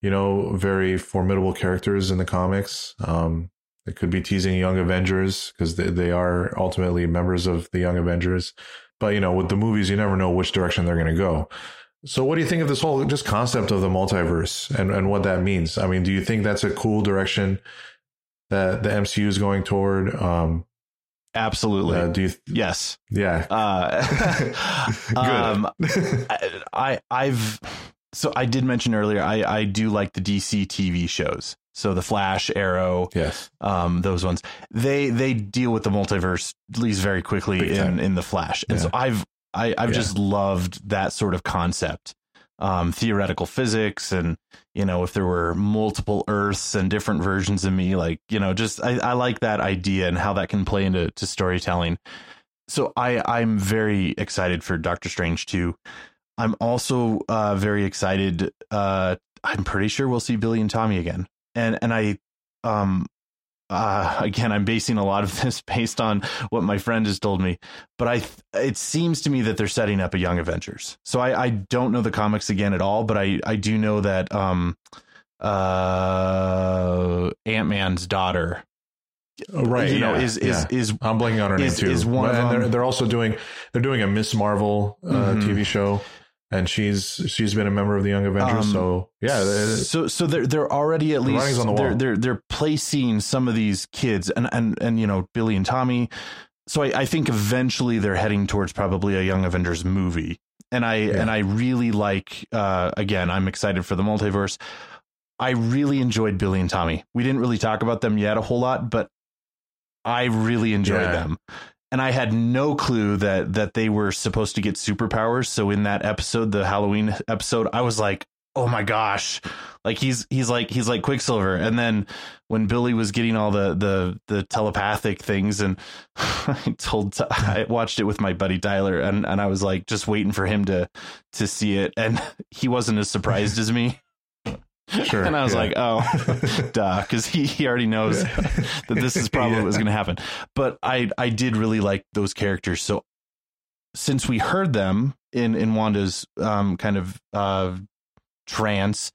Speaker 1: you know very formidable characters in the comics. Um it could be teasing young avengers because they, they are ultimately members of the young avengers but you know with the movies you never know which direction they're going to go so what do you think of this whole just concept of the multiverse and, and what that means? I mean, do you think that's a cool direction that the MCU is going toward? Um,
Speaker 2: Absolutely.
Speaker 1: uh, do you?
Speaker 2: yes.
Speaker 1: Yeah.
Speaker 2: Uh,
Speaker 1: Good.
Speaker 2: um, I, I I've so I did mention earlier I I do like the DC TV shows. So the Flash, Arrow,
Speaker 1: yes.
Speaker 2: um, those ones they they deal with the multiverse at least very quickly
Speaker 1: Big
Speaker 2: in
Speaker 1: time.
Speaker 2: in the Flash, and so I've I, I've
Speaker 1: Yeah.
Speaker 2: just loved that sort of concept, um, theoretical physics, and you know if there were multiple Earths and different versions of me, like you know just I, I like that idea and how that can play into to storytelling. So I I'm very excited for Doctor Strange too. I'm also uh, very excited. Uh, I'm pretty sure we'll see Billy and Tommy again, and and I um uh, again, I'm basing a lot of this based on what my friend has told me, but I it seems to me that they're setting up a Young Avengers. So I, I don't know the comics again at all, but I, I do know that um uh Ant Man's daughter,
Speaker 1: Oh, right.
Speaker 2: you know, is is
Speaker 1: yeah.
Speaker 2: is
Speaker 1: I'm blanking on her
Speaker 2: is-
Speaker 1: name too.
Speaker 2: is one of
Speaker 1: and they're they're also doing they're doing a Miss Marvel uh,
Speaker 2: Mhm.
Speaker 1: TV show, and she's she's been a member of the Young Avengers.
Speaker 2: Um,
Speaker 1: so yeah,
Speaker 2: so so they're they're already at
Speaker 1: The
Speaker 2: least
Speaker 1: on the
Speaker 2: they're they're they're placing some of these kids and and and you know Billy and Tommy. So I, I think eventually they're heading towards probably a Young Avengers movie, and I
Speaker 1: Yeah.
Speaker 2: and I really like. Uh, again, I'm excited for the multiverse. I really enjoyed Billy and Tommy. We didn't really talk about them yet a whole lot, but I really enjoyed
Speaker 1: Yeah.
Speaker 2: them. And I had no clue that that they were supposed to get superpowers. So in that episode, the Halloween episode, I was like, "Oh my gosh!" Like he's he's like he's like Quicksilver. And then when Billy was getting all the the the telepathic things, and I told I watched it with my buddy Tyler, and and I was like just waiting for him to to see it, and he wasn't as surprised as me.
Speaker 1: Sure,
Speaker 2: and I was
Speaker 1: yeah.
Speaker 2: like, "Oh, duh," because he he already knows that this is probably what was going to happen. But I I did really like those characters. So since we heard them in in Wanda's um kind of uh trance,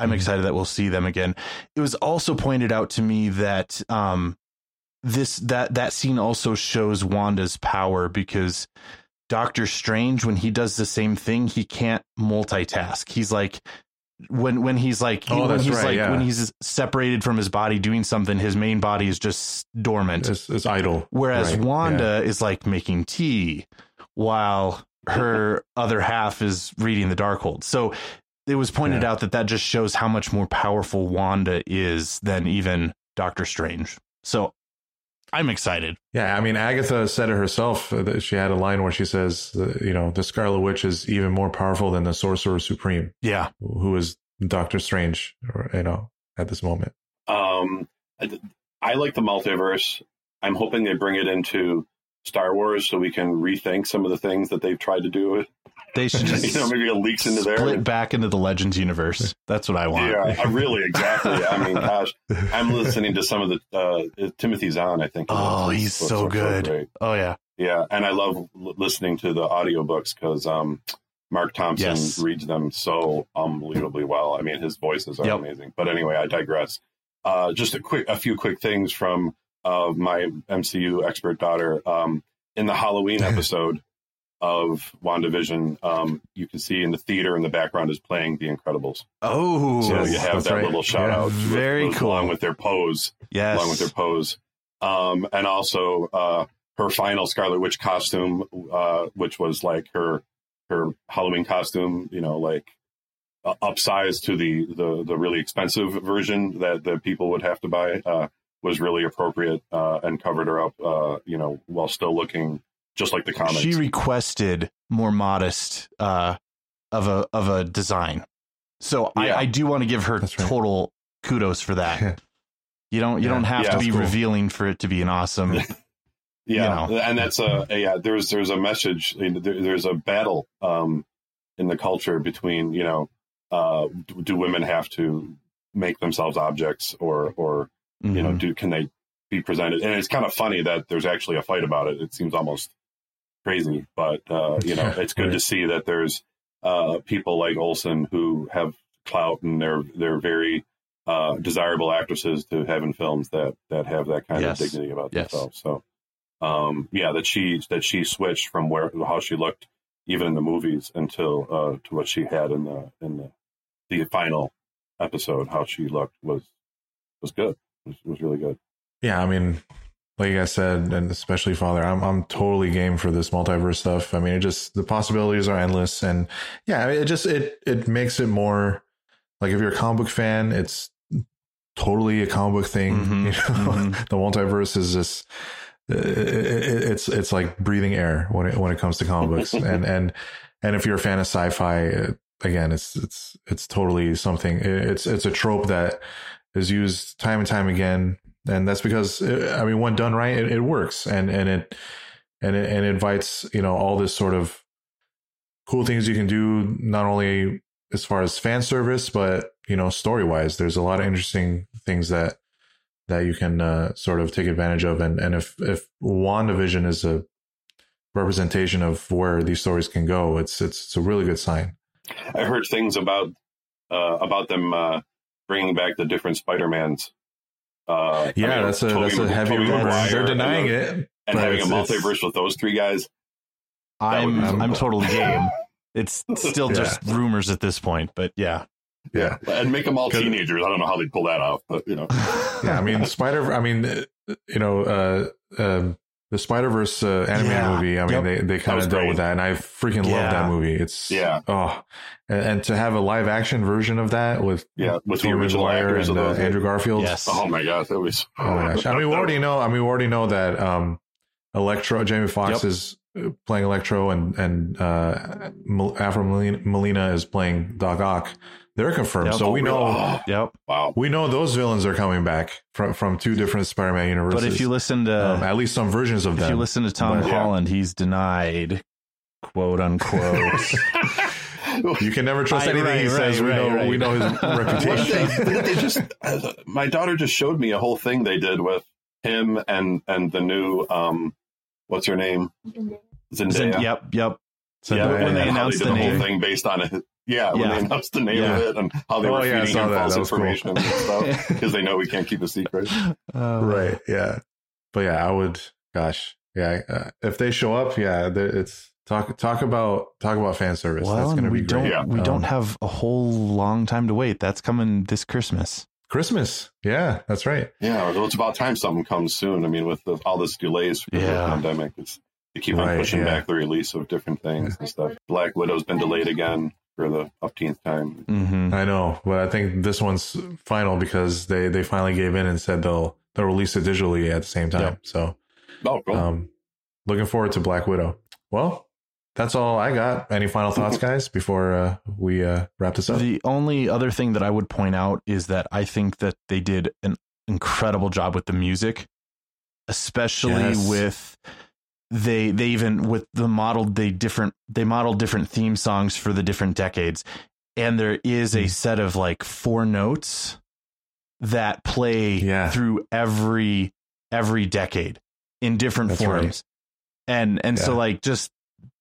Speaker 2: I'm
Speaker 1: Mhm.
Speaker 2: excited that we'll see them again. It was also pointed out to me that um this that that scene also shows Wanda's power because Doctor Strange when he does the same thing, he can't multitask. He's like when when he's like
Speaker 1: Oh,
Speaker 2: when
Speaker 1: that's
Speaker 2: he's
Speaker 1: right,
Speaker 2: like
Speaker 1: yeah.
Speaker 2: when he's separated from his body doing something, his main body is just dormant.
Speaker 1: it's, it's idle.
Speaker 2: Whereas
Speaker 1: Right,
Speaker 2: Wanda is like making tea while her other half is reading the Darkhold. So it was pointed
Speaker 1: Yeah.
Speaker 2: out that that just shows how much more powerful Wanda is than even Doctor Strange. So I'm excited.
Speaker 1: Yeah, I mean, Agatha said it herself. uh, that She had a line where she says, you know, the Scarlet Witch is even more powerful than the Sorcerer Supreme,
Speaker 2: Yeah.
Speaker 1: who is Doctor Strange, or, you know, at this moment.
Speaker 3: Um, I, I like the multiverse. I'm hoping they bring it into Star Wars so we can rethink some of the things that they've tried to do.
Speaker 2: They should just
Speaker 3: you know, maybe it leaks into
Speaker 2: split
Speaker 3: there.
Speaker 2: back into the Legends universe. That's what I want.
Speaker 3: Yeah, I really, exactly. I mean, gosh, I'm listening to some of the uh, Timothy Zahn. I think.
Speaker 2: Oh, he's
Speaker 3: books
Speaker 2: so good.
Speaker 3: great.
Speaker 2: Oh yeah.
Speaker 3: Yeah, and I love l- listening to the audiobooks because um, Marc Thompson
Speaker 2: Yes.
Speaker 3: reads them so unbelievably well. I mean, his voices are
Speaker 2: Yep.
Speaker 3: amazing. But anyway, I digress. Uh, just a quick, a few quick things from uh, my MCU expert daughter. Um, in the Halloween episode of WandaVision, um, you can see in the theater in the background is playing The Incredibles.
Speaker 2: Oh,
Speaker 3: So
Speaker 1: Yes,
Speaker 3: you have that
Speaker 1: right.
Speaker 3: little shout
Speaker 1: Yeah.
Speaker 3: out.
Speaker 2: Very
Speaker 3: with-
Speaker 2: cool.
Speaker 3: Along with their pose
Speaker 2: yes.
Speaker 3: along with their pose. Um, and also uh, her final Scarlet Witch costume, uh, which was like her her Halloween costume, you know, like uh, upsized to the, the the really expensive version that that people would have to buy, uh, was really appropriate uh, and covered her up, uh, you know, while still looking just like the comics.
Speaker 2: She requested more modest uh, of a of a design. So
Speaker 3: Yeah.
Speaker 2: I, I do want to give her
Speaker 1: right.
Speaker 2: total kudos for that. You don't you
Speaker 1: Yeah.
Speaker 2: don't have
Speaker 3: Yeah,
Speaker 2: to be
Speaker 1: cool.
Speaker 2: revealing for it to be an awesome.
Speaker 3: Yeah,
Speaker 2: you
Speaker 3: and that's a, a yeah. There's there's a message. There, there's a battle um, in the culture between you know, uh, do, do women have to make themselves objects or or you know
Speaker 2: Mhm.
Speaker 3: do can they be presented? And it's kind of funny that there's actually a fight about it. It seems almost crazy, but uh, you know, it's good to see that there's uh, people like Olsen who have clout and they're they're very uh, desirable actresses to have in films that that have that kind
Speaker 2: Yes.
Speaker 3: of dignity about
Speaker 2: Yes.
Speaker 3: themselves. So, um, yeah, that she that she switched from where how she looked even in the movies until uh, to what she had in the in the the final episode. How she looked was was good. Was, was really good.
Speaker 1: Yeah, I mean, like I said, and especially Father, I'm I'm totally game for this multiverse stuff. I mean, it just the possibilities are endless, and yeah, it just it it makes it more like if you're a comic book fan, it's totally a comic book thing.
Speaker 2: Mhm,
Speaker 1: You know,
Speaker 2: mhm.
Speaker 1: the multiverse is just it, it, it's it's like breathing air when it when it comes to comic books, and and and if you're a fan of sci-fi, again, it's it's it's totally something. It's it's a trope that is used time and time again, and that's because I mean, when done right, it, it works, and and it and it and it invites you know all this sort of cool things you can do, not only as far as fan service, but you know, story wise, there's a lot of interesting things that that you can uh, sort of take advantage of, and and if if WandaVision is a representation of where these stories can go, it's it's, it's a really good sign.
Speaker 3: I heard things about uh, about them uh, bringing back the different Spider Mans. Uh,
Speaker 1: Yeah,
Speaker 3: I mean,
Speaker 1: that's a
Speaker 3: Tobey-
Speaker 1: that's a heavy
Speaker 3: Tobey
Speaker 1: rumor.
Speaker 3: Maguire
Speaker 1: They're denying
Speaker 3: and,
Speaker 1: it,
Speaker 3: and
Speaker 1: but
Speaker 3: having a
Speaker 1: it's- it's-
Speaker 3: multiverse with those three guys.
Speaker 2: I'm
Speaker 3: would be
Speaker 2: I'm
Speaker 1: cool.
Speaker 2: totally game. It's still
Speaker 1: Yeah.
Speaker 2: just rumors at this point, but yeah.
Speaker 1: Yeah,
Speaker 3: and make them all teenagers. I don't know how they pull that off, but you know,
Speaker 1: yeah. I mean, Spider. I mean, uh, you know, uh, um, the Spider Verse uh, animated
Speaker 2: Yeah.
Speaker 1: movie. I mean,
Speaker 2: Yep.
Speaker 1: they they kind of dealt
Speaker 3: great.
Speaker 1: with that, and I freaking love that movie. It's
Speaker 3: Yeah.
Speaker 1: Oh, and, and to have a live action version of that with
Speaker 3: yeah, with the original
Speaker 1: Maguire
Speaker 3: actors
Speaker 1: and uh. Andrew Garfield.
Speaker 2: yes.
Speaker 3: Oh my gosh, that was.
Speaker 1: Oh my gosh! I mean, we already know. I mean, we already know that um, Electro, Jamie Foxx
Speaker 2: Yep.
Speaker 1: is uh, playing Electro, and and uh, Alfred Molina, Molina is playing Doc Ock. They're confirmed,
Speaker 2: Yep.
Speaker 1: so we know
Speaker 3: Oh,
Speaker 2: Yep.
Speaker 3: wow.
Speaker 1: we know those villains are coming back from from two different Spider-Man universes.
Speaker 2: But if you listen to
Speaker 1: um, at least some versions of
Speaker 2: if
Speaker 1: them, if
Speaker 2: you listen to Tom
Speaker 1: But-
Speaker 3: Yeah.
Speaker 2: Holland, he's denied quote unquote.
Speaker 1: you can never trust
Speaker 2: Right,
Speaker 1: anything
Speaker 2: right,
Speaker 1: he says.
Speaker 2: right,
Speaker 1: we know
Speaker 2: right,
Speaker 1: we know his reputation.
Speaker 3: they, they just, my daughter just showed me a whole thing they did with him and and the new um, what's her name, Zendaya.
Speaker 2: yep, yep.
Speaker 1: So
Speaker 3: yeah,
Speaker 1: now-
Speaker 2: when they announced
Speaker 3: did
Speaker 2: the
Speaker 3: the whole
Speaker 2: name.
Speaker 3: thing based on it. Yeah, when
Speaker 2: Yeah.
Speaker 3: they announced the name
Speaker 1: Yeah.
Speaker 3: of it and how they
Speaker 1: Oh,
Speaker 3: were
Speaker 1: yeah, I
Speaker 3: feeding
Speaker 1: saw
Speaker 3: him
Speaker 1: that.
Speaker 3: false
Speaker 1: That was cool.
Speaker 3: information and stuff because they know we can't keep a secret.
Speaker 2: Uh,
Speaker 1: right yeah but yeah i would gosh yeah uh, if they show up yeah it's talk talk about talk about fan service
Speaker 2: Well,
Speaker 1: that's gonna
Speaker 2: we
Speaker 1: be
Speaker 2: don't
Speaker 1: great
Speaker 3: Yeah.
Speaker 2: we
Speaker 1: Um,
Speaker 2: don't have a whole long time to wait. That's coming this Christmas.
Speaker 1: christmas yeah that's right
Speaker 3: Yeah, well, it's about time something comes soon. I mean, with the, all this delays because of the pandemic, it's they keep on
Speaker 1: Right,
Speaker 3: pushing
Speaker 1: yeah.
Speaker 3: back the release of different things and stuff. Black Widow's been delayed again for the upteenth time.
Speaker 2: Mm-hmm.
Speaker 1: i know but i think this one's final because they they finally gave in and said they'll they'll release it digitally at the same time.
Speaker 2: Yep.
Speaker 1: So,
Speaker 3: Oh, cool.
Speaker 1: um, looking forward to Black Widow. Well, that's all I got. Any final thoughts, guys, before uh, we uh, wrap this up?
Speaker 2: The only other thing that I would point out is that I think that they did an incredible job with the music, especially
Speaker 1: Yes.
Speaker 2: with they they even with the modeled they different they modeled different theme songs for the different decades, and there is a
Speaker 1: Hmm.
Speaker 2: set of like four notes that play
Speaker 1: Yeah.
Speaker 2: through every every decade in different
Speaker 1: That's right.
Speaker 2: forms, and and so like just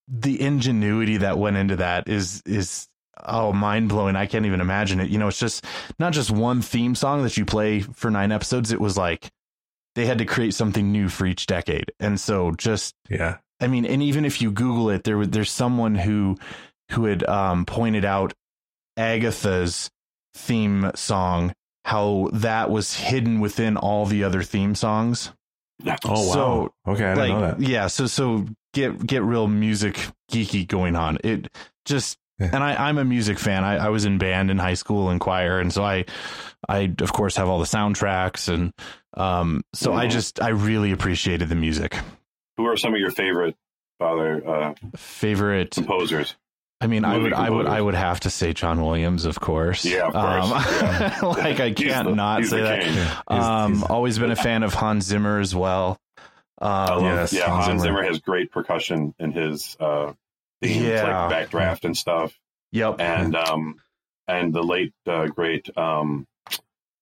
Speaker 2: the ingenuity that went into that is is oh mind blowing. I can't even imagine it. You know, it's just not just one theme song that you play for nine episodes. It was like they had to create something new for each decade, and so just
Speaker 1: yeah.
Speaker 2: I mean, and even if you Google it, there was there's someone who who had um, pointed out Agatha's theme song, how that was hidden within all the other theme songs.
Speaker 1: Oh wow.
Speaker 2: So,
Speaker 1: okay, I didn't know
Speaker 2: like,
Speaker 1: that.
Speaker 2: yeah, so so get get real music geeky going on. It just. And I, I'm a music fan. I, I was in band in high school and choir, and so I I of course have all the soundtracks and um so I
Speaker 3: Mhm.
Speaker 2: just I really appreciated the music.
Speaker 3: Who are some of your favorite father uh,
Speaker 2: Favorite
Speaker 3: composers?
Speaker 2: I mean, I
Speaker 3: Movie
Speaker 2: would, I would,
Speaker 3: composers.
Speaker 2: I would have to say John Williams, of course.
Speaker 3: Yeah, of course. Yeah.
Speaker 2: Um, like I
Speaker 3: He's
Speaker 2: can't
Speaker 3: the-
Speaker 2: not say that.
Speaker 1: Yeah.
Speaker 2: Um,
Speaker 1: he's-
Speaker 2: always been a fan of Hans Zimmer as well.
Speaker 3: I
Speaker 2: Um,
Speaker 3: love-
Speaker 1: yes,
Speaker 3: yeah,
Speaker 1: Hans
Speaker 3: Hans
Speaker 1: Zimmer.
Speaker 3: Zimmer has great percussion in his uh, themes,
Speaker 2: Yeah.
Speaker 3: like backdraft and stuff.
Speaker 2: Yep.
Speaker 3: And um, and the late uh, great um,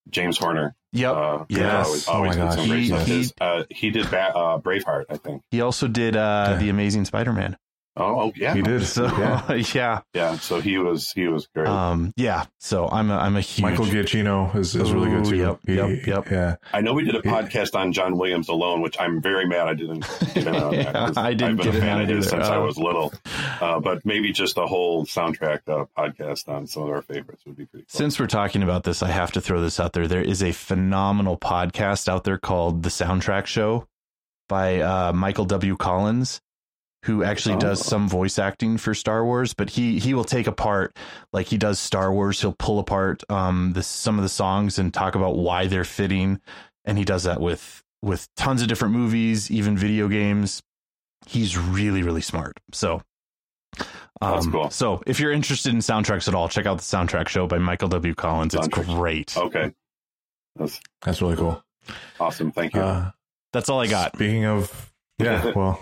Speaker 3: James Horner.
Speaker 2: Yep.
Speaker 3: Uh,
Speaker 2: Yes.
Speaker 3: always,
Speaker 1: Oh my gosh.
Speaker 2: He- he-
Speaker 3: uh, he did ba- uh, Braveheart, I think.
Speaker 2: he also did uh,
Speaker 1: Yeah.
Speaker 2: the Amazing Spider-Man.
Speaker 3: Oh, oh yeah,
Speaker 1: He did.
Speaker 2: So
Speaker 1: yeah.
Speaker 2: yeah,
Speaker 3: yeah. So he was he was great.
Speaker 2: um, yeah. So I'm a, I'm a huge
Speaker 1: Michael Giacchino is, is really good too.
Speaker 2: yep,
Speaker 1: He-
Speaker 2: yep, yep.
Speaker 1: Yeah.
Speaker 3: I know we did a podcast on John Williams alone, which I'm very mad I didn't get in on that.
Speaker 2: I didn't
Speaker 3: I've been
Speaker 2: get
Speaker 3: a fan of his
Speaker 2: either.
Speaker 3: since I
Speaker 2: Oh.
Speaker 3: was little. Uh, but maybe just a whole soundtrack uh, podcast on some of our favorites would be pretty cool.
Speaker 2: Since we're talking about this, I have to throw this out there. There is a phenomenal podcast out there called The Soundtrack Show by uh, Michael W. Collins, who actually does
Speaker 3: Oh.
Speaker 2: some voice acting for Star Wars. But he he will take apart like he does Star Wars. He'll pull apart um the, some of the songs and talk about why they're fitting, and he does that with with tons of different movies, even video games. He's really really smart. So.
Speaker 3: That's
Speaker 2: Um,
Speaker 3: cool.
Speaker 2: So, if you're interested in soundtracks at all, check out the soundtrack show by Michael W. Collins. It's
Speaker 3: Soundtracks.
Speaker 2: great.
Speaker 3: okay, that's
Speaker 1: That's really cool.
Speaker 3: awesome. Thank you.
Speaker 1: Uh,
Speaker 2: That's all I got.
Speaker 1: Speaking of, yeah, well,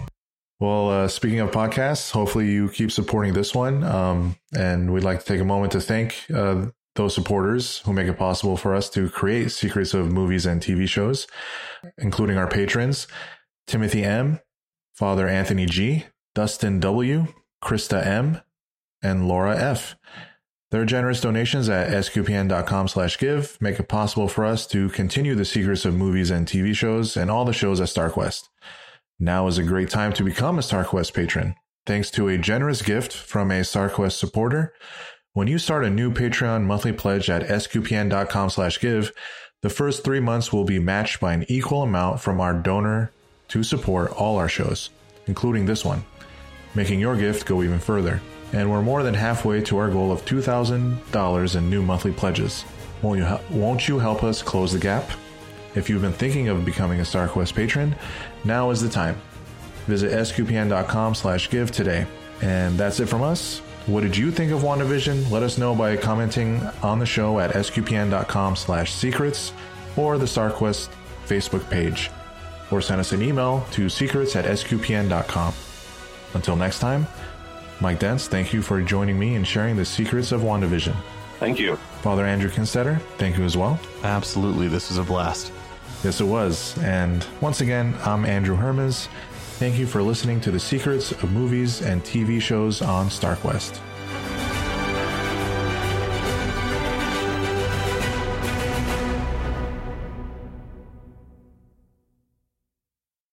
Speaker 1: well, uh, speaking of podcasts, hopefully you keep supporting this one. Um, and we'd like to take a moment to thank uh, those supporters who make it possible for us to create secrets of movies and TV shows, including our patrons Timothy M, Father Anthony G, Dustin W, Krista M, and Laura F. Their generous donations at sqpn.com slash give make it possible for us to continue the secrets of movies and TV shows and all the shows at StarQuest. Now is a great time to become a StarQuest patron. Thanks to a generous gift from a StarQuest supporter, when you start a new Patreon monthly pledge at sqpn.com slash give, the first three months will be matched by an equal amount from our donor to support all our shows, including this one, making your gift go even further. And we're more than halfway to our goal of $2,000 in new monthly pledges. Won't you, won't you help us close the gap? If you've been thinking of becoming a StarQuest patron, now is the time. Visit sqpn.com slash give today. And that's it from us. What did you think of WandaVision? Let us know by commenting on the show at sqpn.com slash secrets or the StarQuest Facebook page. Or send us an email to secrets at sqpn.com. Until next time, Mike Dents, thank you for joining me and sharing the secrets of WandaVision.
Speaker 3: Thank you.
Speaker 1: Father Andrew Kinstetter, thank you as well.
Speaker 2: Absolutely. This was a blast.
Speaker 1: Yes, it was. And once again, I'm Andrew Hermes. Thank you for listening to the secrets of movies and TV shows on StarQuest.